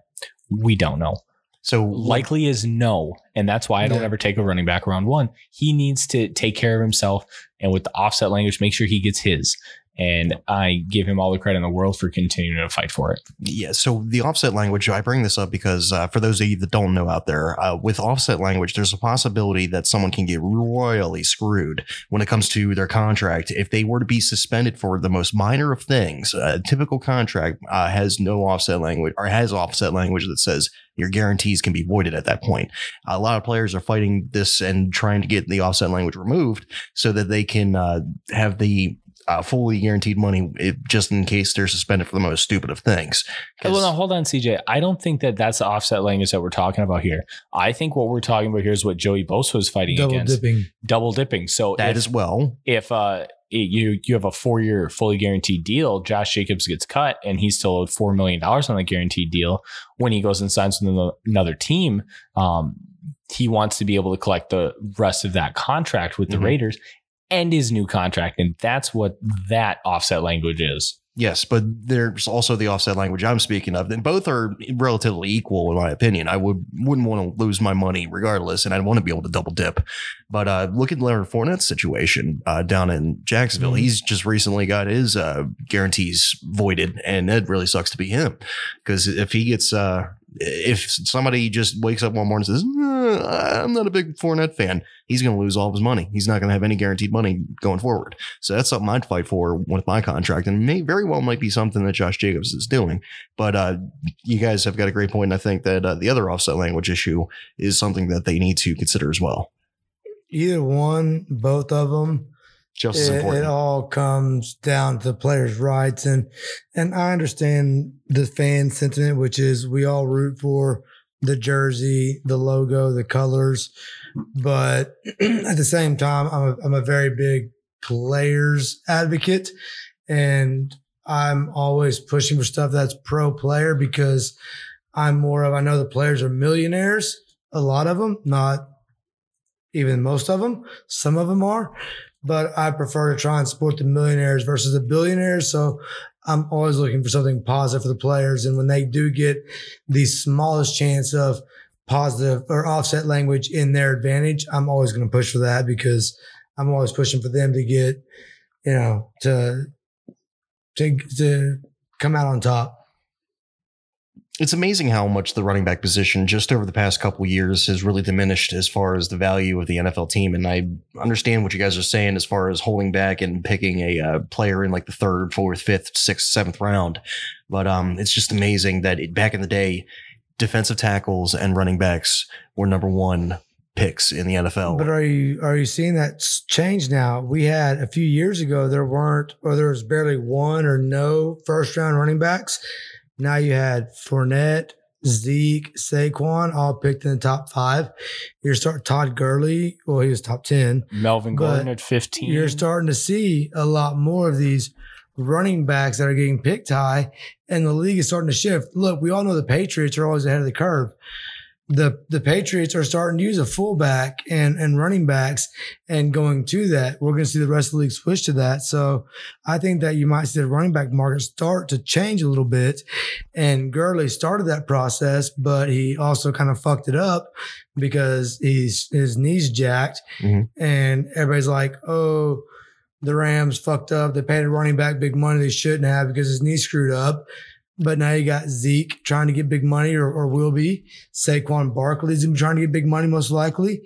We don't know. So Likely is no. And that's why I don't Yeah. ever take a running back around one. He needs to take care of himself and with the offset language, make sure he gets his. And I give him all the credit in the world for continuing to fight for it. Yeah, so the offset language, I bring this up because uh, for those of you that don't know out there, uh, with offset language, there's a possibility that someone can get royally screwed when it comes to their contract. If they were to be suspended for the most minor of things, a typical contract uh, has no offset language or has offset language that says your guarantees can be voided at that point. A lot of players are fighting this and trying to get the offset language removed so that they can uh, have the uh, fully guaranteed money if, just in case they're suspended for the most stupid of things. 'Cause- Well, now hold on, CJ. I don't think that that's the offset language that we're talking about here. I think what we're talking about here is what Joey Bosa was fighting against. Double against, dipping. double dipping. So that if, as well. if uh, you you have a four year fully guaranteed deal, Josh Jacobs gets cut, and he's still owed four million dollars on the guaranteed deal. When he goes and signs with another team, um, he wants to be able to collect the rest of that contract with the Mhm. Raiders and his new contract, and that's what that offset language is. Yes, but there's also the offset language I'm speaking of. And both are relatively equal, in my opinion. I would wouldn't want to lose my money regardless, and I'd want to be able to double dip. But uh, look at Leonard Fournette's situation uh, down in Jacksonville. Mhm. He's just recently got his uh, guarantees voided, and it really sucks to be him because if he gets uh, if somebody just wakes up one morning and says, "Uh, "I'm not a big Fournette fan," he's going to lose all of his money. He's not going to have any guaranteed money going forward. So that's something I'd fight for with my contract, and may very well might be something that Josh Jacobs is doing. But uh, you guys have got a great point, and I think that uh, the other offset language issue is something that they need to consider as well. Either one, both of them. Just as it, important. it all comes down to players' rights, and and I understand the fan sentiment, which is we all root for the jersey, the logo, the colors, but at the same time, I'm a, I'm a very big players advocate, and I'm always pushing for stuff that's pro player because I'm more of I know the players are millionaires, a lot of them, not even most of them. Some of them are, but I prefer to try and support the millionaires versus the billionaires. So I'm always looking for something positive for the players. And when they do get the smallest chance of positive or offset language in their advantage, I'm always going to push for that because I'm always pushing for them to get, you know, to to to come out on top. It's amazing how much the running back position just over the past couple years has really diminished as far as the value of the NFL team. And I understand what you guys are saying as far as holding back and picking a uh, player in like the third, fourth, fifth, sixth, seventh round. But um, it's just amazing that it, back in the day, defensive tackles and running backs were number one picks in the NFL. But are you are you seeing that change now? We had a few years ago there weren't or there was barely one or no first round running backs. Now you had Fournette, Zeke, Saquon all picked in the top five. You're starting Todd Gurley. Well, he was top ten. Melvin Gordon at 15. You're starting to see a lot more of these running backs that are getting picked high, and the league is starting to shift. Look, we all know the Patriots are always ahead of the curve. The the Patriots are starting to use a fullback and and running backs and going to that. We're going to see the rest of the league switch to that. So I think that you might see the running back market start to change a little bit. And Gurley started that process, but he also kind of fucked it up because he's his knees jacked, Mhm. and everybody's like, "Oh, the Rams fucked up. They paid a running back big money they shouldn't have because his knee screwed up." But now you got Zeke trying to get big money, or, or will be. Saquon Barkley's gonna trying to get big money, most likely.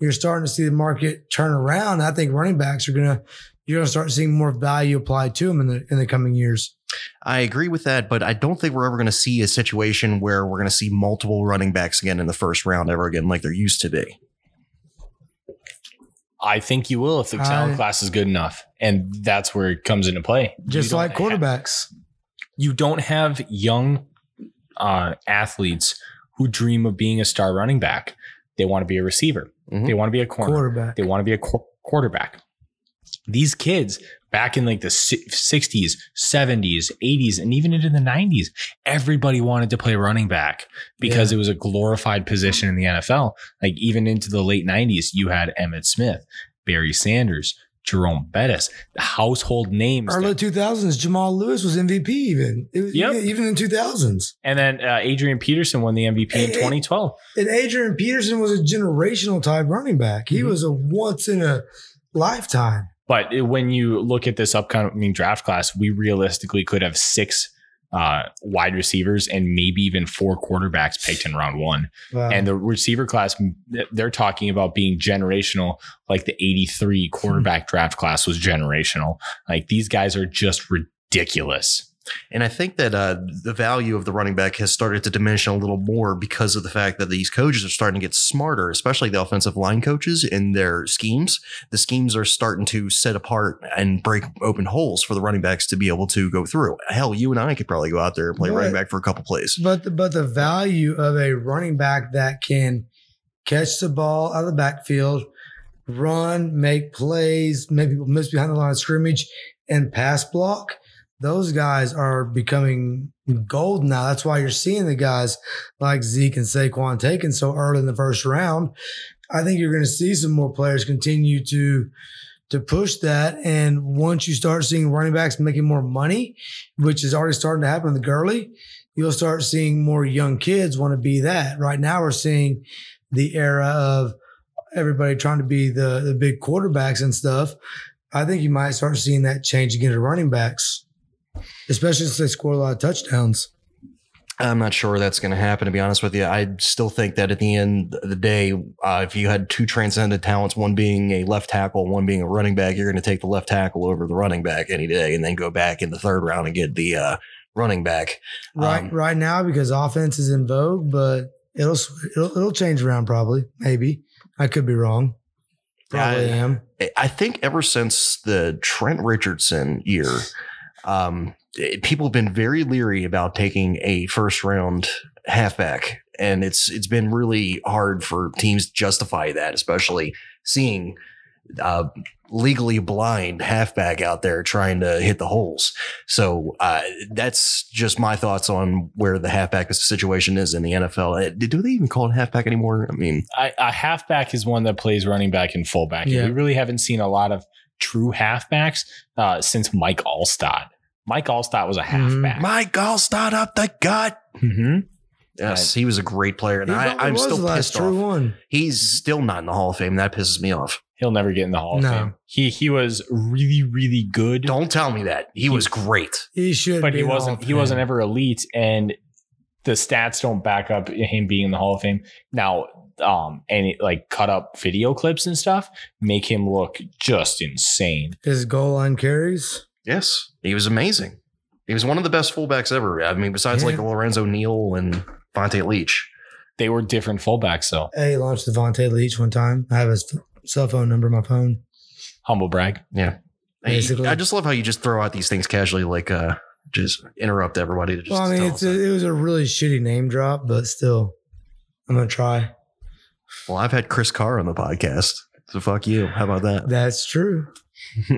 You're starting to see the market turn around. I think running backs are gonna you're gonna start seeing more value applied to them in the in the coming years. I agree with that, but I don't think we're ever going to see a situation where we're going to see multiple running backs again in the first round ever again, like there used to be. I think you will if the talent I- class is good enough. And that's where it comes into play. Just like ha- quarterbacks. You don't have young uh, athletes who dream of being a star running back. They want to be a receiver. Mhm. They want to be a corner. Quarterback. They want to be a qu- quarterback. These kids back in like the 60s, 70s, 80s, and even into the 90s, everybody wanted to play running back because it was a glorified position in the NFL. Like even into the late 90s, you had Emmitt Smith, Barry Sanders, Jerome Bettis, the household names. Early two thousands, Jamal Lewis was MVP even. It was, Yep. Even in two thousands. And then uh, Adrian Peterson won the MVP in hey. 2012. And Adrian Peterson was a generational type running back. He Mhm. was a once in a lifetime. But when you look at this upcoming draft class, we realistically could have six uh, wide receivers and maybe even four quarterbacks picked in round one. Wow. And the receiver class, they're talking about being generational, like the 83 quarterback draft class was generational. Like these guys are just ridiculous. And I think that uh, the value of the running back has started to diminish a little more because of the fact that these coaches are starting to get smarter, especially the offensive line coaches in their schemes. The schemes are starting to set apart and break open holes for the running backs to be able to go through. Hell, you and I could probably go out there and play Right. running back for a couple plays. But the, but the value of a running back that can catch the ball out of the backfield, run, make plays, people miss behind the line of scrimmage, and pass block. Those guys are becoming gold now. That's why you're seeing the guys like Zeke and Saquon taken so early in the first round. I think you're going to see some more players continue to to push that. And once you start seeing running backs making more money, which is already starting to happen in the Gurley, you'll start seeing more young kids want to be that. Right now, we're seeing the era of everybody trying to be the, the big quarterbacks and stuff. I think you might start seeing that change again to running backs, especially since they score a lot of touchdowns. I'm not sure that's going to happen, to be honest with you. I still think that at the end of the day, uh, if you had two transcendent talents, one being a left tackle, one being a running back, you're going to take the left tackle over the running back any day and then go back in the third round and get the uh, running back. Right, Um, right now because offense is in vogue, but it'll it'll, it'll change around probably. Maybe I could be wrong. Probably I- am. I think ever since the Trent Richardson year, um, people have been very leery about taking a first round halfback, and it's it's been really hard for teams to justify that, especially seeing uh, legally blind halfback out there trying to hit the holes. So uh, that's just my thoughts on where the halfback situation is in the NFL. Uh, Do they even call it halfback anymore? I mean, I, a halfback is one that plays running back and fullback. Yeah. We really haven't seen a lot of true halfbacks uh, since Mike Alstott. Mike Alstott was a halfback. Mike Gallstad up the gut. hmm Yes, he was a great player, and He I, probably I'm was still last pissed true off. one. He's still not in the Hall of Fame. That pisses me off. He'll never get in the Hall of No. Fame. He he was really really good, Don't tell me that. He was great. He should, but be he in the Hall wasn't of he wasn't ever elite, and the stats don't back up him being in the Hall of Fame. Now, um, any like cut up video clips and stuff make him look just insane. His goal line carries. Yes, he was amazing. He was one of the best fullbacks ever. I mean, besides like Lorenzo Neal and Vonta Leach. They were different fullbacks, though. Hey, launched the Devontae Leach one time. I have his cell phone number on my phone. Humble brag. Yeah. Basically. I just love how you just throw out these things casually, like uh just interrupt everybody to just. well, I mean, it's a, it was a really shitty name drop, but still, I'm gonna try. well, I've had Chris Carr on the podcast, so fuck you. How about that? That's true.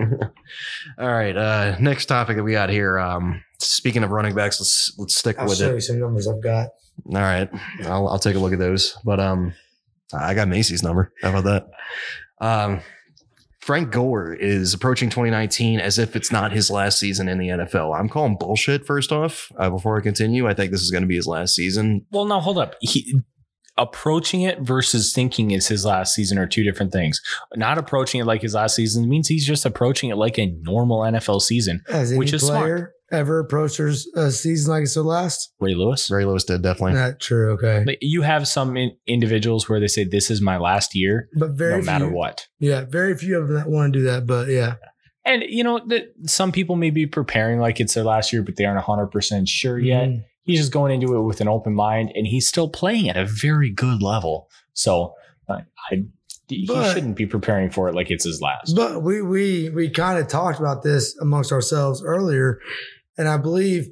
All right. Uh next topic that we got here. Um speaking of running backs, let's let's stick I'll with show it. you some numbers I've got. All right. I'll I'll take a look at those. But um I got Macy's number. How about that? Um Frank Gore is approaching 2019 as if it's not his last season in the NFL. I'm calling bullshit first off. Uh, before I continue, I think this is going to be his last season. Well, now hold up. He approaching it versus thinking it's his last season are two different things. Not approaching it like his last season means he's just approaching it like a normal NFL season. Has any Which is smart. player ever approached their uh, season like it's their last? Ray Lewis. Ray Lewis did definitely. Not true. Okay, Like, You have some in- individuals where they say this is my last year, but very no matter few, what. Yeah, very few of them that want to do that. But yeah, And you know that some people may be preparing like it's their last year, but they aren't hundred percent sure yet. Mhm. He's just going into it with an open mind, and he's still playing at a very good level. So I, I he But- shouldn't be preparing for it like it's his last. But we we we kind of talked about this amongst ourselves earlier, and I believe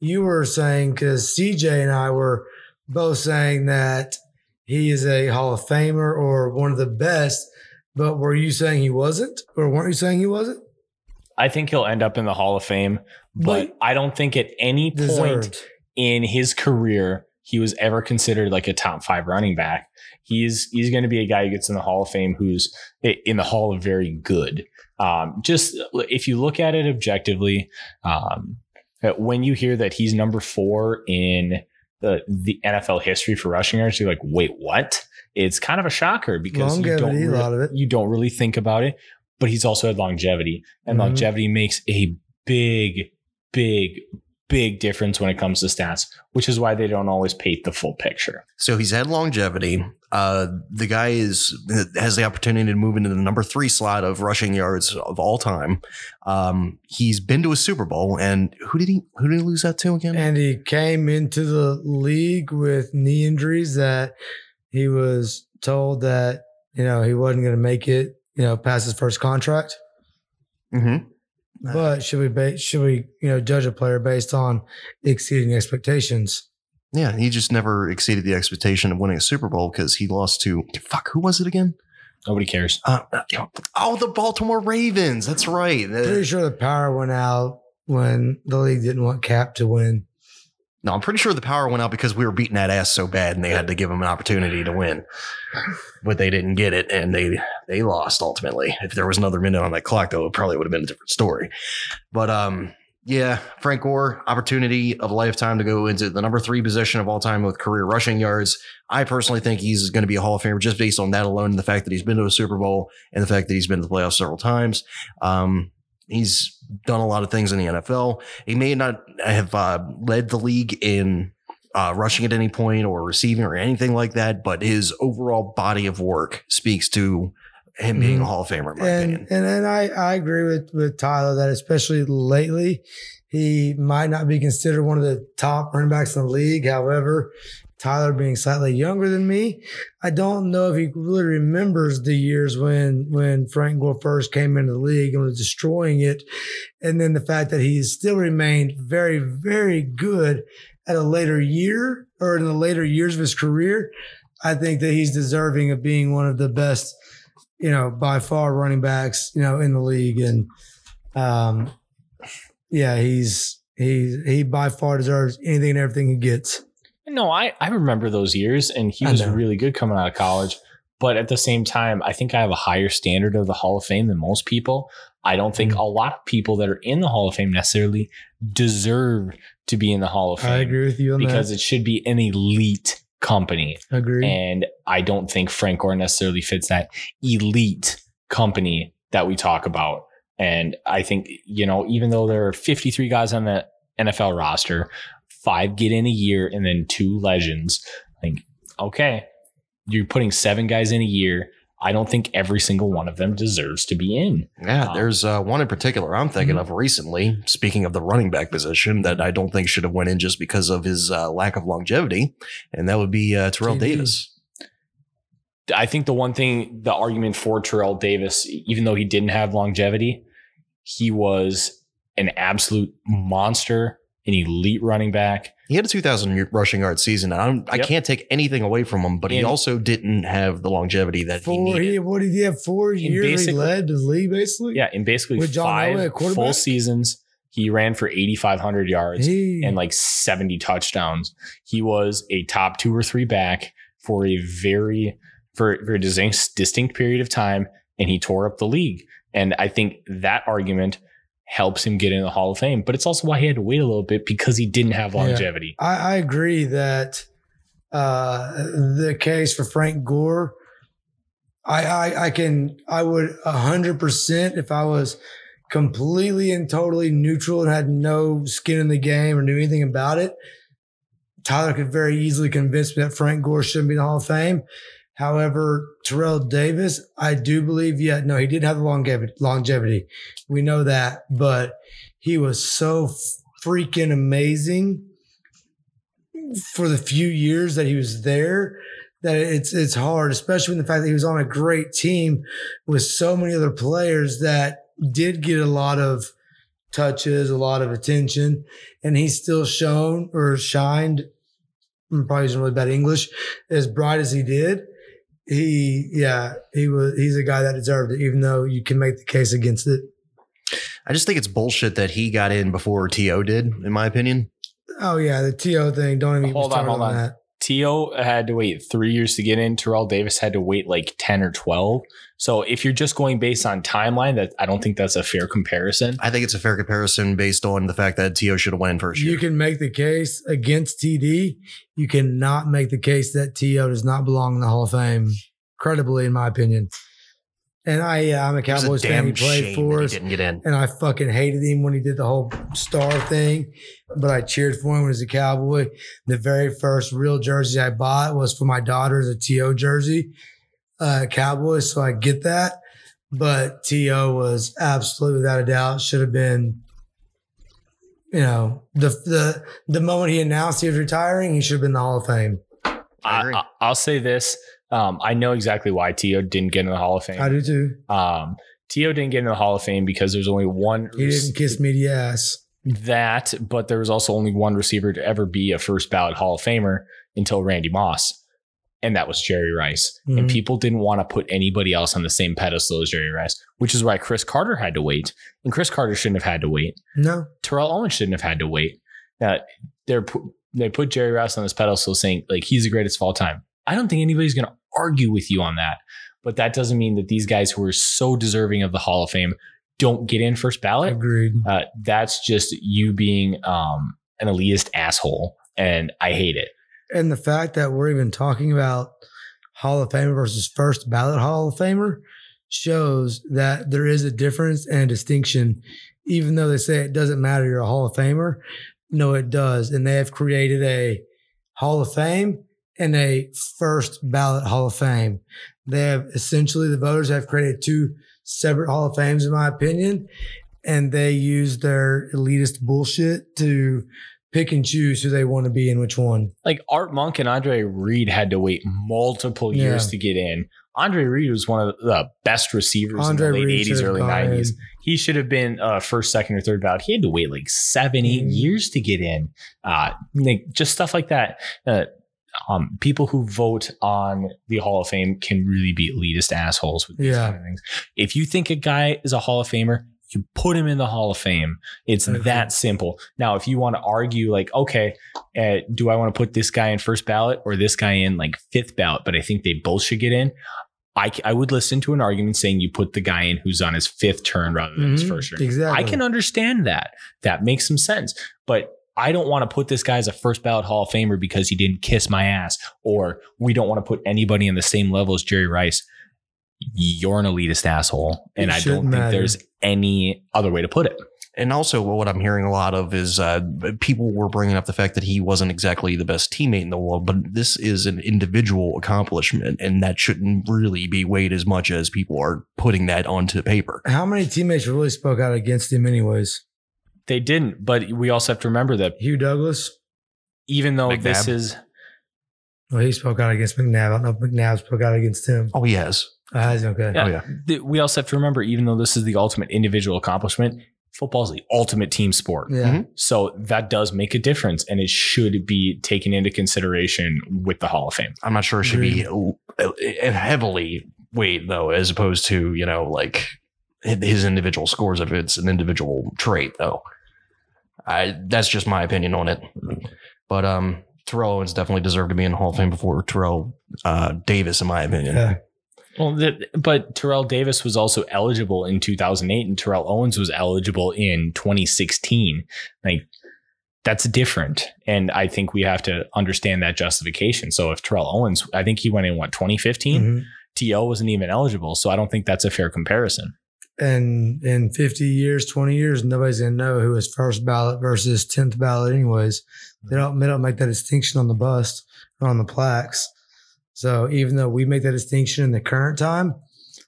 you were saying because CJ and I were both saying that he is a Hall of Famer or one of the best. But were you saying he wasn't, or weren't you saying he wasn't? I think he'll end up in the Hall of Fame, but But- I don't think at any point Deserved. In his career he was ever considered like a top five running back. He's he's going to be a guy who gets in the Hall of Fame who's in the Hall of Very Good. Um, just if you look at it objectively, um, when you hear that he's number four in the the NFL history for rushing yards, you're like, wait, what? It's kind of a shocker because you don't Longevity, lot of it. you don't really think about it, but he's also had longevity, and Mhm. longevity makes a big, big, big difference when it comes to stats, which is why they don't always paint the full picture. So he's had longevity. Uh, the guy is has the opportunity to move into the number three slot of rushing yards of all time. Um, he's been to a Super Bowl, and who did he who did he lose that to again? And he came into the league with knee injuries that he was told that you know he wasn't going to make it. You know, past his first contract. mm-hmm. But should we ba- should we you know judge a player based on exceeding expectations? Yeah, he just never exceeded the expectation of winning a Super Bowl because he lost to fuck. Who was it again? Nobody cares. Uh, oh, the Baltimore Ravens. That's right. Uh, Pretty sure the power went out when the league didn't want Kap to win. No, I'm pretty sure the power went out because we were beating that ass so bad, and they had to give him an opportunity to win, but they didn't get it, and they they lost ultimately. If there was another minute on that clock, though, it probably would have been a different story. But um, yeah, Frank Gore, opportunity of a lifetime to go into the number three position of all time with career rushing yards. I personally think he's going to be a Hall of Famer just based on that alone, and the fact that he's been to a Super Bowl and the fact that he's been to the playoffs several times. Um, he's done a lot of things in the NFL. He may not have uh, led the league in uh, rushing at any point or receiving or anything like that, but his overall body of work speaks to him being a Mhm. Hall of Famer, in my And opinion. and and I I agree with with Tyler that especially lately he might not be considered one of the top running backs in the league. However, Tyler being slightly younger than me, I don't know if he really remembers the years when when Frank Gore first came into the league and was destroying it, and then the fact that he still remained very very good at a later year or in the later years of his career. I think that he's deserving of being one of the best you know, by far running backs, you know, in the league. And um yeah, he's he he by far deserves anything and everything he gets. No, I, I remember those years, and he I was know. really good coming out of college. But at the same time, I think I have a higher standard of the Hall of Fame than most people. I don't think Mm. a lot of people that are in the Hall of Fame necessarily deserve to be in the Hall of Fame I agree with you on because that. it should be an elite company. Agree. And I don't think Frank Gore necessarily fits that elite company that we talk about. And I think, you know, even though there are 53 guys on the NFL roster, five get in a year and then two legends, I think, okay, you're putting seven guys in a year. I don't think every single one of them deserves to be in. Yeah, Um, there's uh, one in particular I'm thinking Mhm. of recently. Speaking of the running back position, that I don't think should have went in just because of his uh, lack of longevity, and that would be uh, Terrell. Davis. I think the one thing, the argument for Terrell Davis, even though he didn't have longevity, he was an absolute monster, an elite running back. He had a 2,000 rushing yard season. and I, don't, I can't take anything away from him, but he also didn't have the longevity that he four, needed. he, what did he have? Four years he led the league, basically. Yeah, in basically With John Elway five full seasons, he ran for 8,500 yards He, and like 70 touchdowns. He was a top two or three back for a very, for, for a distinct, distinct period of time, and he tore up the league. And I think that argument helps him get in the Hall of Fame, but it's also why he had to wait a little bit because he didn't have Yeah. longevity. I, I agree that uh, the case for Frank Gore, I, I, I can, I would a hundred percent if I was completely and totally neutral and had no skin in the game or knew anything about it. Tyler could very easily convince me that Frank Gore shouldn't be in the Hall of Fame. However, Terrell Davis, I do believe, yeah, no, he did have the longevity. Longevity, we know that, but he was so freaking amazing for the few years that he was there that it's it's hard, especially when the fact that he was on a great team with so many other players that did get a lot of touches, a lot of attention, and he still shone or shined. Probably using really bad English, as bright as he did. He, yeah, he was. He's a guy that deserved it, even though you can make the case against it. I just think it's bullshit that he got in before T.O. did, in my opinion. Oh yeah, the T.O. thing. Don't even Hold on, hold on. that. T.O. had to wait three years to get in. Terrell Davis had to wait like 10 or 12. So if you're just going based on timeline, that I don't think that's a fair comparison. I think it's a fair comparison based on the fact that T.O. should have went in first You can make the case against TD. You cannot make the case that T.O. does not belong in the Hall of Fame. Credibly, in my opinion. And I, yeah, I'm a Cowboys a fan. He played for us, he didn't get in. and I fucking hated him when he did the whole star thing. But I cheered for him when he was a Cowboy. The very first real jersey I bought was for my daughter's a T.O. jersey, uh, Cowboys. So I get that. But T.O. was absolutely without a doubt should have been you know, the the the moment he announced he was retiring, he should have been the Hall of Fame. I agree. I, will say this. Um, I know exactly why T.O. didn't get in the Hall of Fame. I do too. Um, T.O. didn't get in the Hall of Fame because there's only one He didn't kiss me the ass. that, but there was also only one receiver to ever be a first ballot Hall of Famer until Randy Moss. And that was Jerry Rice. And Mhm. people didn't want to put anybody else on the same pedestal as Jerry Rice, which is why Cris Carter had to wait. And Cris Carter shouldn't have had to wait. No, Terrell Owens shouldn't have had to wait. Uh, they're they put Jerry Rice on this pedestal saying like he's the greatest of all time. I don't think anybody's going to argue with you on that. But that doesn't mean that these guys who are so deserving of the Hall of Fame don't get in first ballot. agreed. Uh, that's just you being um, an elitist asshole, and I hate it. And the fact that we're even talking about Hall of Famer versus first ballot Hall of Famer shows that there is a difference and a distinction. Even though they say it doesn't matter, you're a Hall of Famer. No, it does. And they have created a Hall of Fame and a first ballot Hall of Fame. They have essentially, the voters have created two separate Hall of Fames, in my opinion. And they use their elitist bullshit to pick and choose who they want to be in which one. Like Art Monk and Andre Reed had to wait multiple years Yeah. to get in. Andre Reed was one of the best receivers Andre in the late Reed 80s, early 90s. in. He should have been uh, first, second, or third ballot. He had to wait like seven, eight Mhm. years to get in. Uh, like, just stuff like that. Uh, um, people who vote on the Hall of Fame can really be elitist assholes with these Yeah. kind of things. If you think a guy is a Hall of Famer, you put him in the Hall of Fame. It's agree. that simple. Now, if you want to argue, like, okay, uh, do I want to put this guy in first ballot or this guy in like fifth ballot? But I think they both should get in. I, I would listen to an argument saying you put the guy in who's on his fifth turn rather than his Mhm, first turn. exactly. I can understand that. That makes some sense. But I don't want to put this guy as a first ballot Hall of Famer because he didn't kiss my ass, or we don't want to put anybody on the same level as Jerry Rice. You're an elitist asshole. And It I don't shouldn't think matter. there's any other way to put it. And also, what I'm hearing a lot of is uh, people were bringing up the fact that he wasn't exactly the best teammate in the world, but this is an individual accomplishment, and that shouldn't really be weighed as much as people are putting that onto paper. How many teammates really spoke out against him, anyways? They didn't, but we also have to remember that Hugh Douglas. even though this is Well, he spoke out against McNabb. I don't know if McNabb spoke out against him. Oh, he has. Has he? okay. Yeah. Oh, yeah. th- we also have to remember, even though this is the ultimate individual accomplishment, football is the ultimate team sport. Yeah. Mhm. So that does make a difference, and it should be taken into consideration with the Hall of Fame. I'm not sure it should be heavily weighed, though, as opposed to, you know, like his individual scores if it's an individual trait, though. I That's just my opinion on it. But um, Terrell Owens definitely deserved to be in the Hall of Fame before Terrell uh, Davis, in my opinion. Yeah. Well, the, but Terrell Davis was also eligible in 2008, and Terrell Owens was eligible in 2016. Like that's different, and I think we have to understand that justification. So if Terrell Owens, I think he went in what 2015, Mhm. TL wasn't even eligible, so I don't think that's a fair comparison. And in 50 years, 20 years, nobody's going to know who was first ballot versus 10th ballot, anyways. They don't, they don't make that distinction on the bust or on the plaques. So even though we make that distinction in the current time,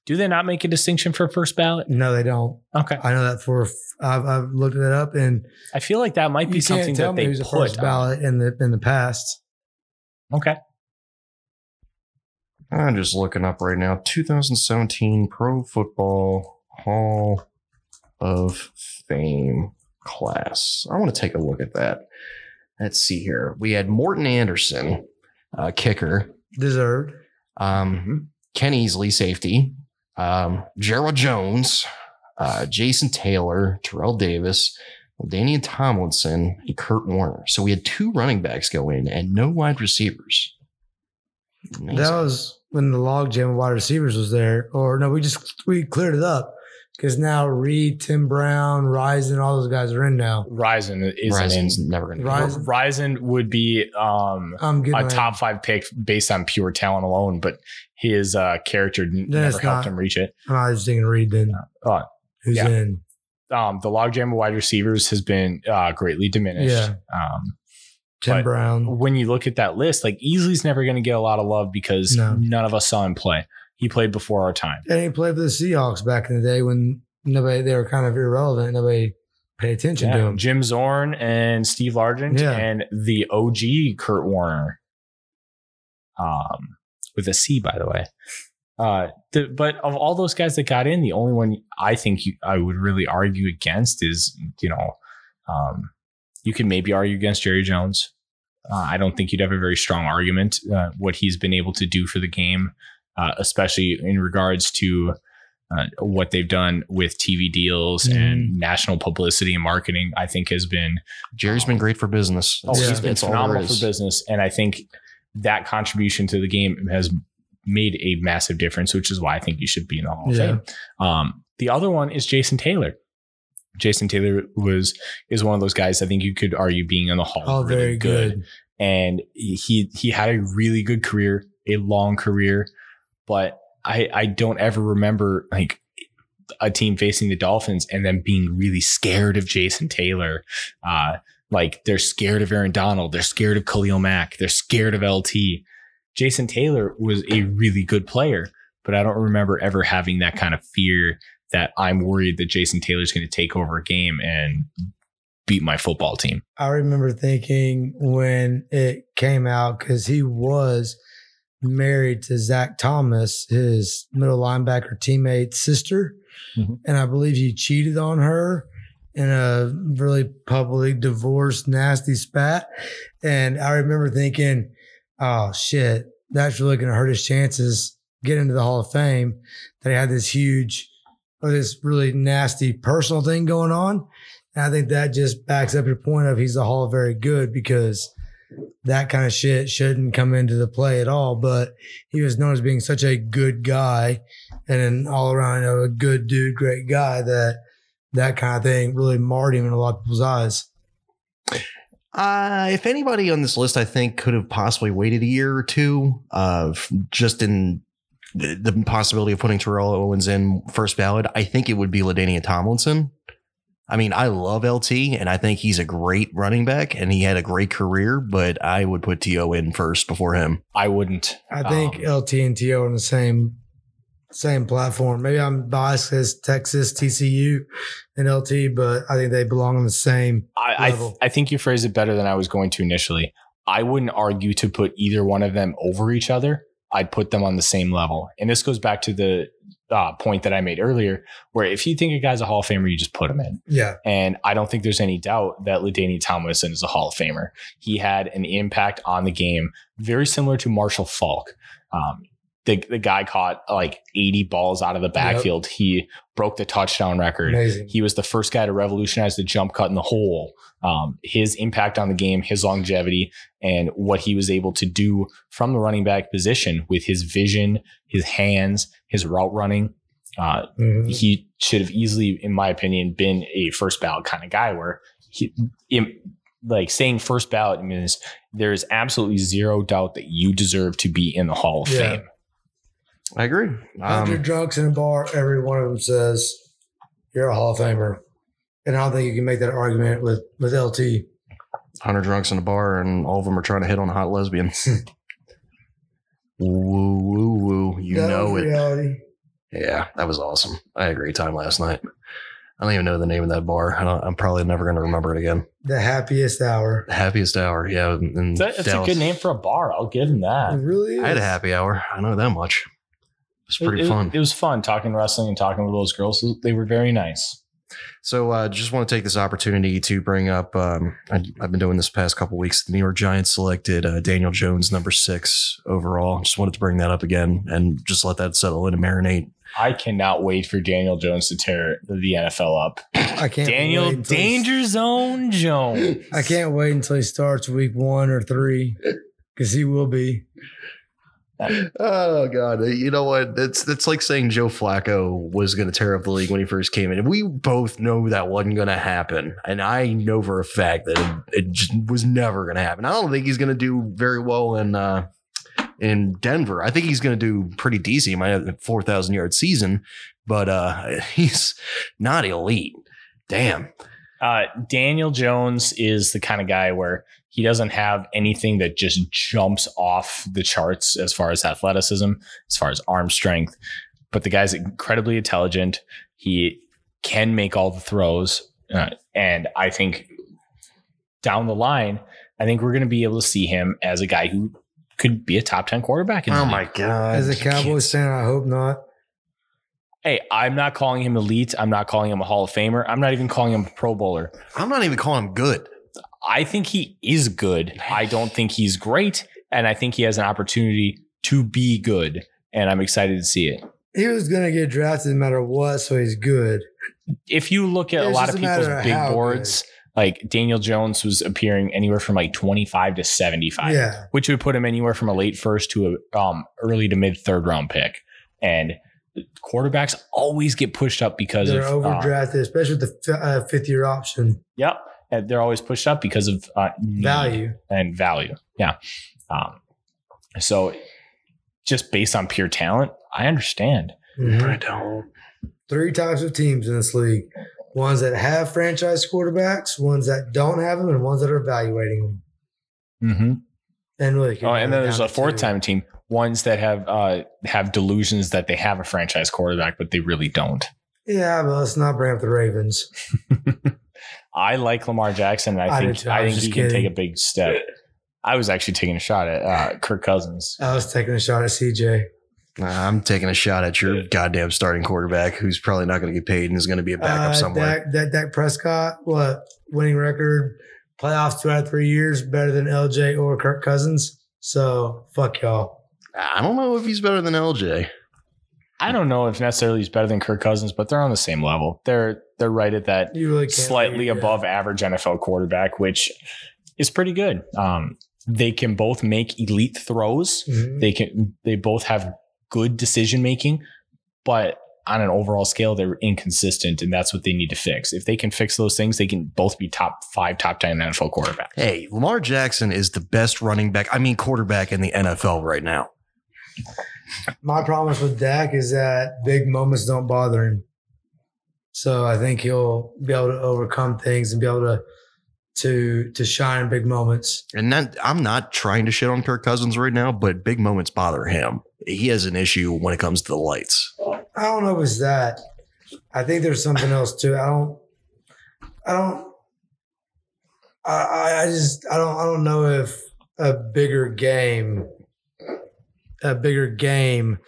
Do they not make a distinction for first ballot? no, they don't. Okay, I know that for, I've, I've looked that up and I feel like that might be you something can't tell that me they who's a put. first on- ballot in the, in the past. Okay, I'm just looking up right now 2017 Pro Football Hall of Fame class. I want to take a look at that. Let's see here. We had Morten Andersen, uh, kicker, Deserved. um, Ken Easley, safety, um, Jerral Jones, uh, Jason Taylor, Terrell Davis, LaDainian Tomlinson, and Kurt Warner. So we had two running backs go in and no wide receivers. Amazing. That was when the log jam of wide receivers was there. Or no, we just we cleared it up because now Reed, Tim Brown, Ryzen, all those guys are in now. Ryzen is in. Never going to Ryzen- Ryzen would be um, I'm a my- top five pick based on pure talent alone, but his uh, character n- never helped not, him reach it. I was thinking Reed then. Uh, Who's yeah. in? um, the logjam of wide receivers has been uh, greatly diminished. Yeah. Um, Tim But- Brown. when you look at that list, like Easley's never going to get a lot of love because No. none of us saw him play. He played before our time. And he played for the Seahawks back in the day when nobody they were kind of irrelevant. Nobody paid attention to him. Jim Zorn and Steve Largent Yeah. and the OG Curt Warner, um, with a C, by the way. Uh, the, but of all those guys that got in, the only one I think you, I would really argue against is, you know, um, you can maybe argue against Jerry Jones. Uh, I don't think you'd have a very strong argument uh, what he's been able to do for the game, uh, especially in regards to uh, what they've done with TV deals and national publicity and marketing. I think has been Jerry's been great for business. oh, Yeah. he's been That's all there phenomenal for business, and I think that contribution to the game has made a massive difference, which is why I think you should be in the Hall of Yeah. Fame. Um, the other one is Jason Taylor. Jason Taylor was is one of those guys I think you could argue being in the Hall. Oh, really very good. and he he had a really good career, a long career, but I I don't ever remember like a team facing the Dolphins and then being really scared of Jason Taylor. Uh, like they're scared of Aaron Donald, they're scared of Khalil Mack, they're scared of LT. Jason Taylor was a really good player, but I don't remember ever having that kind of fear that I'm worried that Jason Taylor's going to take over a game and beat my football team. I remember thinking when it came out because he was married to Zach Thomas, his middle linebacker teammate's sister, Mhm. and I believe he cheated on her in a really public divorce, nasty spat. And I remember thinking, "Oh shit, that's really going to hurt his chances getting into the Hall of Fame." That he had this huge, or this really nasty personal thing going on. And I think that just backs up your point of he's a Hall of Very Good because that kind of shit shouldn't come into the play at all. But he was known as being such a good guy and an all around a good dude, great guy that that kind of thing really marred him in a lot of people's eyes. Uh, if anybody on this list, I think could have possibly waited a year or two, uh, just in the, the possibility of putting Terrell Owens in first ballot, I think it would be LaDainian Tomlinson. I mean, I love LT and I think he's a great running back and he had a great career, but I would put T.O. in first before him. I wouldn't. I think Um, LT and TO are on the same same platform. Maybe I'm biased as Texas, TCU, and LT, but I think they belong on the same. I, I, th- level. I think you phrased it better than I was going to initially. I wouldn't argue to put either one of them over each other. I'd put them on the same level. And this goes back to the uh, point that I made earlier, where if you think a guy's a Hall of Famer, you just put him in. Yeah. And I don't think there's any doubt that LaDainian Tomlinson is a Hall of Famer. He had an impact on the game very similar to Marshall Faulk. Um, the, the guy caught like 80 balls out of the backfield. He broke the touchdown record. Amazing. He was the first guy to revolutionize the jump cut in the hole. Um, his impact on the game, his longevity, and what he was able to do from the running back position with his vision, his hands, his route running. Uh, Mhm. he should have easily, in my opinion, been a first ballot kind of guy where he, im- like saying first ballot means there is absolutely zero doubt that you deserve to be in the Hall of Yeah. Fame. I agree. Hundred Um, drunks in a bar, every one of them says you're a Hall of Famer, and I don't think you can make that argument with with LT. 100 drunks in a bar and all of them are trying to hit on a hot lesbian. woo, woo, woo. You That know it. reality. Yeah, that was awesome. I had a great time last night. I don't even know the name of that bar. I don't, I'm probably never going to remember it again. The happiest hour. The Happiest hour. Yeah. In That's a good name for a bar. I'll give him It that. really is. I had a happy hour. I know that much. It's pretty It- it- fun. It was fun talking wrestling and talking with those girls. They were very nice. So, uh, just want to take this opportunity to bring up. Um, I, I've been doing this past couple weeks. The New York Giants selected uh, Daniel Jones, number six overall. Just wanted to bring that up again and just let that settle in and marinate. I cannot wait for Daniel Jones to tear the NFL up. I can't. Daniel wait Danger Zone Jones. I can't wait until he starts week one or three, because he will be. Oh God! You know what? It's it's like saying Joe Flacco was going to tear up the league when he first came in. We both know that wasn't going to happen, and I know for a fact that it, it just was never going to happen. I don't think he's going to do very well in uh, in Denver. I think he's going to do pretty decent. He might have a four thousand yard season, but uh, he's not elite. Damn. Uh, Daniel Jones is the kind of guy where he doesn't have anything that just jumps off the charts as far as athleticism, as far as arm strength. But the guy's incredibly intelligent. He can make all the throws. Uh, and I think down the line, I think we're going to be able to see him as a guy who could be a top 10 quarterback. In the Oh league. my God! As a Cowboys fan, I hope not. Hey, I'm not calling him elite. I'm not calling him a Hall of Famer. I'm not even calling him a Pro Bowler. I'm not even calling him good. I think he is good. I don't think he's great. And I think he has an opportunity to be good. And I'm excited to see it. He was going to get drafted no matter what, so he's good. If you look at a lot of a people's of big boards, like Daniel Jones was appearing anywhere from like 25 to 75, Yeah. which would put him anywhere from a late first to a um, early to mid third round pick. And quarterbacks always get pushed up because They're of uh, overdrafted, especially with the f- uh, fifth year option Yep. And they're always pushed up because of uh, value. and value. Yeah. Um, so just based on pure talent, I understand. Mhm. I don't. Three types of teams in this league ones that have franchise quarterbacks, ones that don't have them, and ones that are evaluating them. Mm-hmm. And really, Oh, and then there's a fourth two. time team, ones that have uh, have delusions that they have a franchise quarterback, but they really don't. Yeah, but let's not bring up the Ravens. I like Lamar Jackson. And I I think. I I think he just can take a big step. I was actually taking a shot at uh, Kirk Cousins. I was taking a shot at CJ. Nah, I'm taking a shot at your goddamn starting quarterback who's probably not going to get paid and is going to be a backup Uh, somewhere. Dak, that Dak Prescott, what winning record, playoffs two out of three years, better than LJ or Kirk Cousins. So fuck y'all. I don't know if he's better than LJ. I don't know if necessarily he's better than Kirk Cousins, but they're on the same level. They're they're right at that You really can't slightly yeah. above average NFL quarterback, which is pretty good. Um, They can both make elite throws. Mhm. They can they both have good decision making, but on an overall scale, they're inconsistent, and that's what they need to fix. If they can fix those things, they can both be top five, top ten NFL quarterbacks. Hey, Lamar Jackson is the best running back, I mean, quarterback in the NFL right now. My promise with Dak is that big moments don't bother him. So I think he'll be able to overcome things and be able to to to shine in big moments. And that I'm not trying to shit on Kirk Cousins right now, but big moments bother him. He has an issue when it comes to the lights. I don't know if it's that. I think there's something else too. I don't. I don't. I I I just I don't I don't know if a bigger game, a bigger game,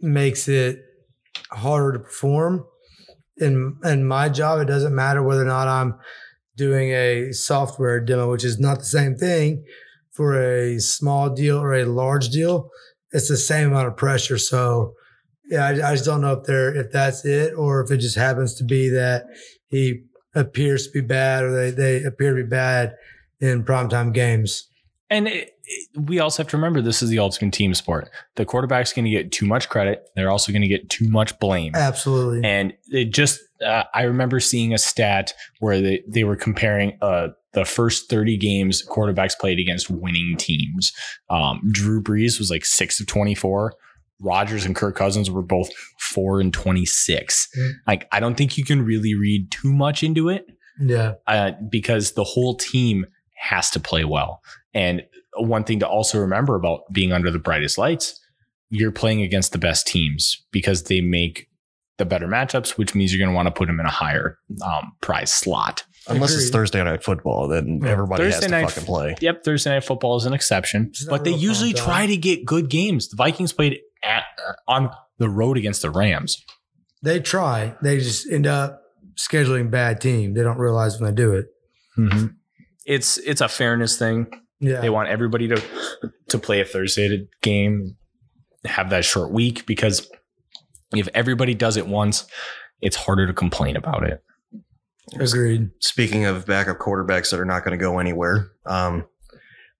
makes it harder to perform. In in my job, it doesn't matter whether or not I'm doing a software demo, which is not the same thing for a small deal or a large deal. It's the same amount of pressure. So yeah, I, I just don't know if they're if that's it or if it just happens to be that he appears to be bad or they, they appear to be bad in primetime games. And it- we also have to remember this is the ultimate team sport. The quarterback's going to get too much credit. They're also going to get too much blame. Absolutely. And it just, uh, I remember seeing a stat where they, they were comparing uh, the first 30 games quarterbacks played against winning teams. Um, Drew Brees was like six of 24. Rodgers and Kirk Cousins were both four and 26. Mm. Like, I don't think you can really read too much into it yeah. uh, because the whole team has to play well. And one thing to also remember about being under the brightest lights, you're playing against the best teams because they make the better matchups, which means you're going to want to put them in a higher um, prize slot. Unless it's Thursday night football, then Yeah. everybody Thursday has to night- fucking play. Yep, Thursday night football is an exception, It's but they usually prime time. try to get good games. The Vikings played at, uh, on the road against the Rams. They try. They just end up scheduling bad team. They don't realize when they do it. It's it's a fairness thing. Yeah. They want everybody to to play a Thursday game, have that short week because if everybody does it once, it's harder to complain about it. Agreed. Speaking of backup quarterbacks that are not going to go anywhere, um,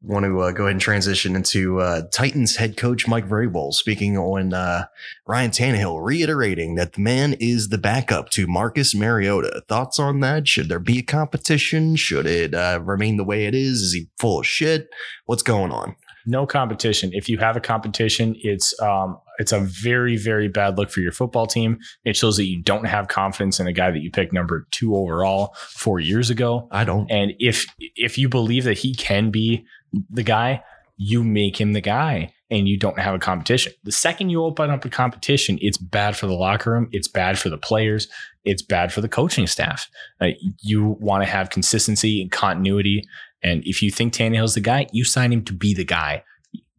want to uh, go ahead and transition into uh, Titans head coach Mike Vrabel speaking on uh, Ryan Tannehill, reiterating that the man is the backup to Marcus Mariota. Thoughts on that? Should there be a competition? Should it uh, remain the way it is? Is he full of shit? What's going on? No competition. If you have a competition, it's um it's a very very bad look for your football team. It shows that you don't have confidence in a guy that you picked number 2 overall 4 years ago. I don't. And if if you believe that he can be the guy, you make him the guy and you don't have a competition. The second you open up a competition, it's bad for the locker room, it's bad for the players, it's bad for the coaching staff. Uh, you want to have consistency and continuity. And if you think Tannehill's the guy, you sign him to be the guy.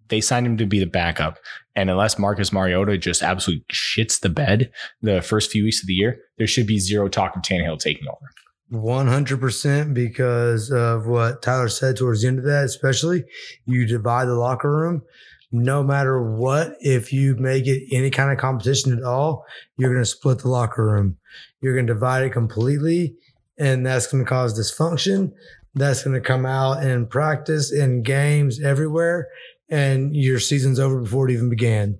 They signed him to be the backup. And unless Marcus Mariota just absolutely shits the bed the first few weeks of the year, there should be zero talk of Tannehill taking over. 100% because of what Tyler said towards the end of that, especially you divide the locker room. No matter what, if you make it any kind of competition at all, you're going to split the locker room. You're going to divide it completely, and that's going to cause dysfunction. That's going to come out in practice, in games, everywhere, and your season's over before it even began.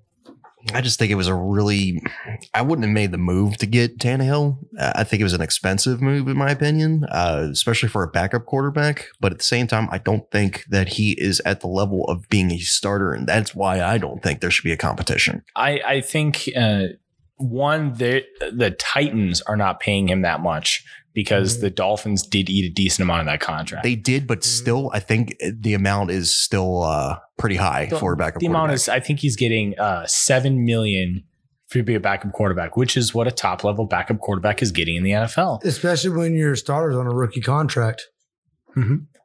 I just think it was a really. I wouldn't have made the move to get Tannehill. I think it was an expensive move, in my opinion, uh, especially for a backup quarterback. But at the same time, I don't think that he is at the level of being a starter, and that's why I don't think there should be a competition. I, I think uh, one the the Titans are not paying him that much because Mhm. the Dolphins did eat a decent amount of that contract. They did, but still, I think the amount is still uh, pretty high The- for a backup quarterback. the amount is I think he's getting uh, seven million to be a backup quarterback, which is what a top level backup quarterback is getting in the NFL. Especially when your starter's on a rookie contract.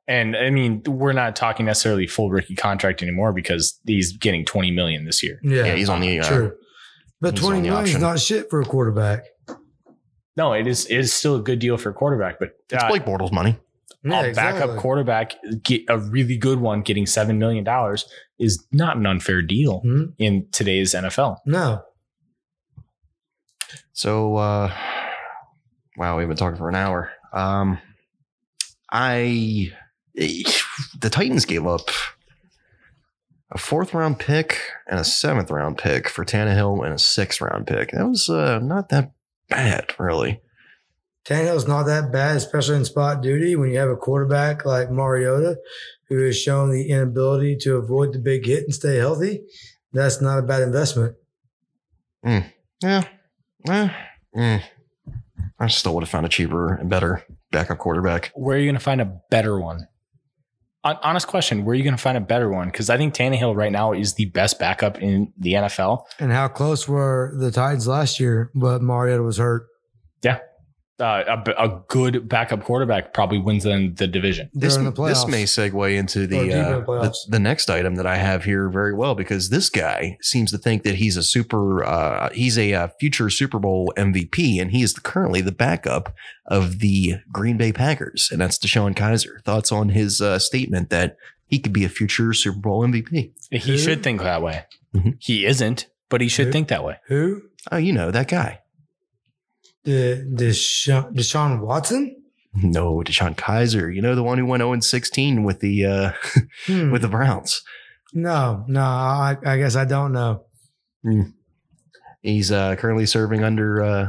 And I mean, we're not talking necessarily full rookie contract anymore because he's getting twenty million this year. Yeah, yeah, he's on the. Uh, true. But he's 20 on the million is not shit for a quarterback. No, it is it is still a good deal for a quarterback, but It's uh, Blake Bortles money. Yeah, a backup exactly. quarterback get a really good one getting seven million dollars is not an unfair deal Mhm. in today's NFL. No. So, uh, wow, we've been talking for an hour. Um, I, the Titans gave up a fourth round pick and a seventh round pick for Tannehill and a sixth round pick. That was uh, not that bad, really. Tannehill's not that bad, especially in spot duty when you have a quarterback like Mariota who has shown the inability to avoid the big hit and stay healthy. That's not a bad investment. Mm. Yeah. Eh, mm. I still would have found a cheaper and better backup quarterback. Where are you going to find a better one? Hon- Honest question: Where are you going to find a better one? Because I think Tannehill right now is the best backup in the NFL. And how close were the Titans last year? But Mariota was hurt. Uh, a, b- a good backup quarterback probably wins in the division. This, During the this may segue into the, uh, the the next item that I have here very well because this guy seems to think that he's a super uh, he's a uh, future Super Bowl MVP and he is currently the backup of the Green Bay Packers and that's DeShone Kizer. Thoughts on his uh, statement that he could be a future Super Bowl MVP? He Who? should think that way. Mhm. He isn't, but he should Who? think that way. Who? Oh, you know that guy. The Deshaun, Deshaun Watson? No, DeShone Kizer. You know the one who went 0 16 with the uh, Hmm. with the Browns. no, no, I, I guess I don't know. He's uh, currently serving under uh,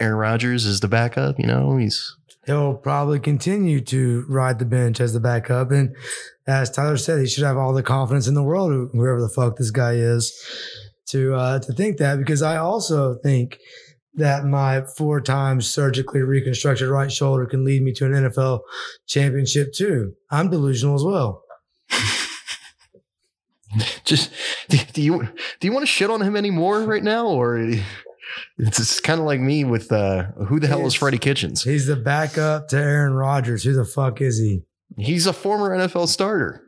Aaron Rodgers as the backup. You know, he's He'll probably continue to ride the bench as the backup. And as Tyler said, he should have all the confidence in the world, whoever the fuck this guy is, to uh, to think that. Because I also think that my four times surgically reconstructed right shoulder can lead me to an NFL championship too. I'm delusional as well. just do, do you do you want to shit on him anymore right now or it's kind of like me with uh who the hell is Freddie Kitchens? He's the backup to Aaron Rodgers. Who the fuck is he? He's a former NFL starter.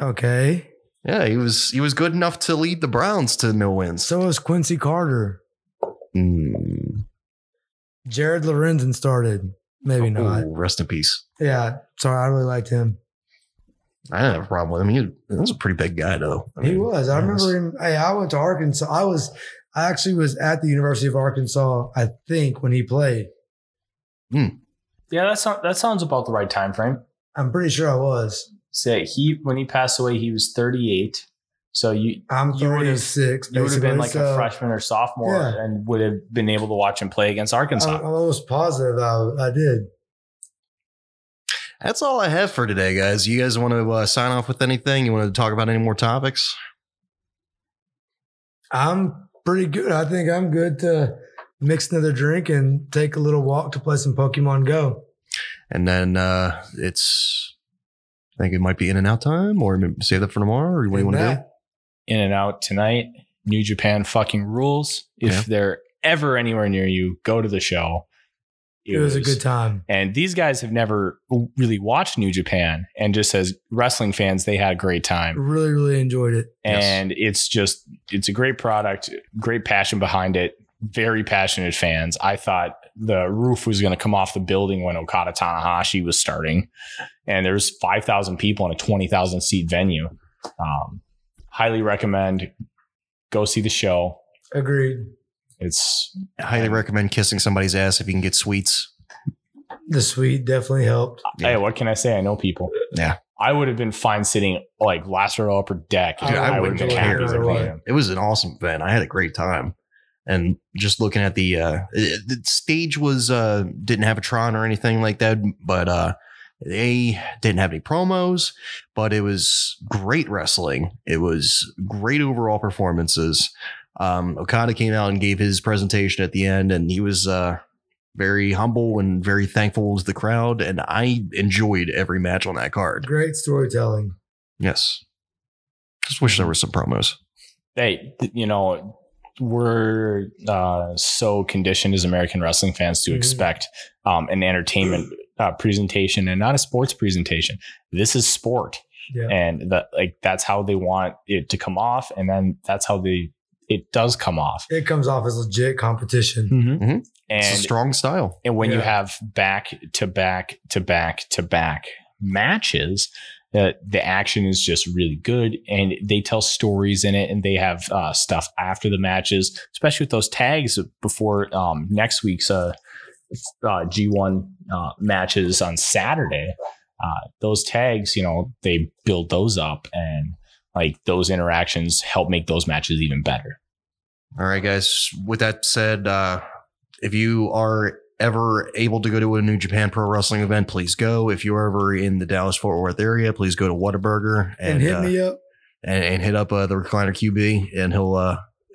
Okay. Yeah, he was he was good enough to lead the Browns to no wins. So was Quincy Carter. Mm. Jared Lorenzen started. Maybe not. Oh, rest in peace. Yeah. Sorry, I really liked him. I didn't have a problem with him. He, he was a pretty big guy though. I he was. I he remember him. Hey, I went to Arkansas. I was, I actually was at the University of Arkansas, I think, when he played. Yeah, that sounds that sounds about the right time frame. I'm pretty sure I was. Say he when he passed away, he was 38. So you I'm You would've- 36. you would have been like basically, a freshman or sophomore Yeah. and would have been able to watch him play against Arkansas. I'm almost positive I, I did. That's all I have for today, guys. You guys want to uh, sign off with anything? You want to talk about any more topics? I'm pretty good. I think I'm good to mix another drink and take a little walk to play some Pokemon Go. And then uh it's I think it might be in and out time, or maybe save that for tomorrow, or what do you want to do? That- In and out tonight. New Japan fucking rules. If Yeah. they're ever anywhere near you, go to the show. It was a good time. And these guys have never really watched New Japan, and just as wrestling fans, they had a great time. Really, really enjoyed it. Yes. And it's just, it's a great product, great passion behind it, very passionate fans. I thought the roof was going to come off the building when Okada Tanahashi was starting, and there was 5,000 people in a 20,000 seat venue. Um, highly recommend go see the show. Agreed. It's I highly recommend kissing somebody's ass if you can get sweets. The sweet definitely helped. hey, what can I say? I know people. Yeah. I would have been fine sitting like last row upper deck. Dude, I I, would wouldn't have been care happy as a either way. player. It was an awesome event. I had a great time. And just looking at the uh the stage was uh didn't have a Tron or anything like that, but uh they didn't have any promos, but it was great wrestling. It was great overall performances. Um Okada came out and gave his presentation at the end and he was uh very humble and very thankful to the crowd and I enjoyed every match on that card. Great storytelling. Yes. Just wish there were some promos. hey, you know, we're uh, so conditioned as American wrestling fans to Mhm. expect um, an entertainment uh, presentation and not a sports presentation. This is sport, Yeah. and that like that's how they want it to come off, and then that's how they it does come off. It comes off as legit competition. Mm-hmm. It's a And strong style. and when you have back to back to back to back matches, uh, the action is just really good, and they tell stories in it, and they have uh, stuff after the matches, especially with those tags before um, next week's uh, uh, G1 uh, matches on Saturday. uh, those tags, you know, they build those up and like those interactions help make those matches even better. All right, guys. With that said, uh, if you are ever able to go to a New Japan Pro Wrestling event, please go. If you're ever in the Dallas Fort Worth area, please go to Whataburger And, and, hit uh, me up. and, and hit up uh, the recliner QB, and he'll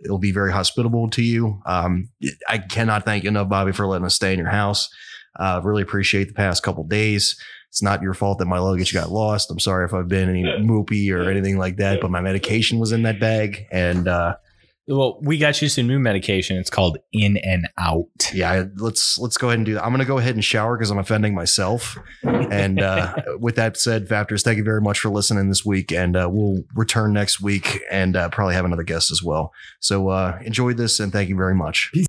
he'll be very hospitable to you. Um, I cannot thank you enough, Bobby, for letting us stay in your house. Uh, really appreciate the past couple days. It's not your fault that my luggage got lost. I'm sorry if I've been any moopy or anything like that, but my medication was in that bag, and uh, Well, we got you some new medication. It's called In and Out. yeah, let's let's go ahead and do that. I'm gonna go ahead and shower because I'm offending myself. And uh, with that said, Factors, thank you very much for listening this week, and uh, we'll return next week and uh, probably have another guest as well. So uh, enjoy this, and thank you very much. Peace.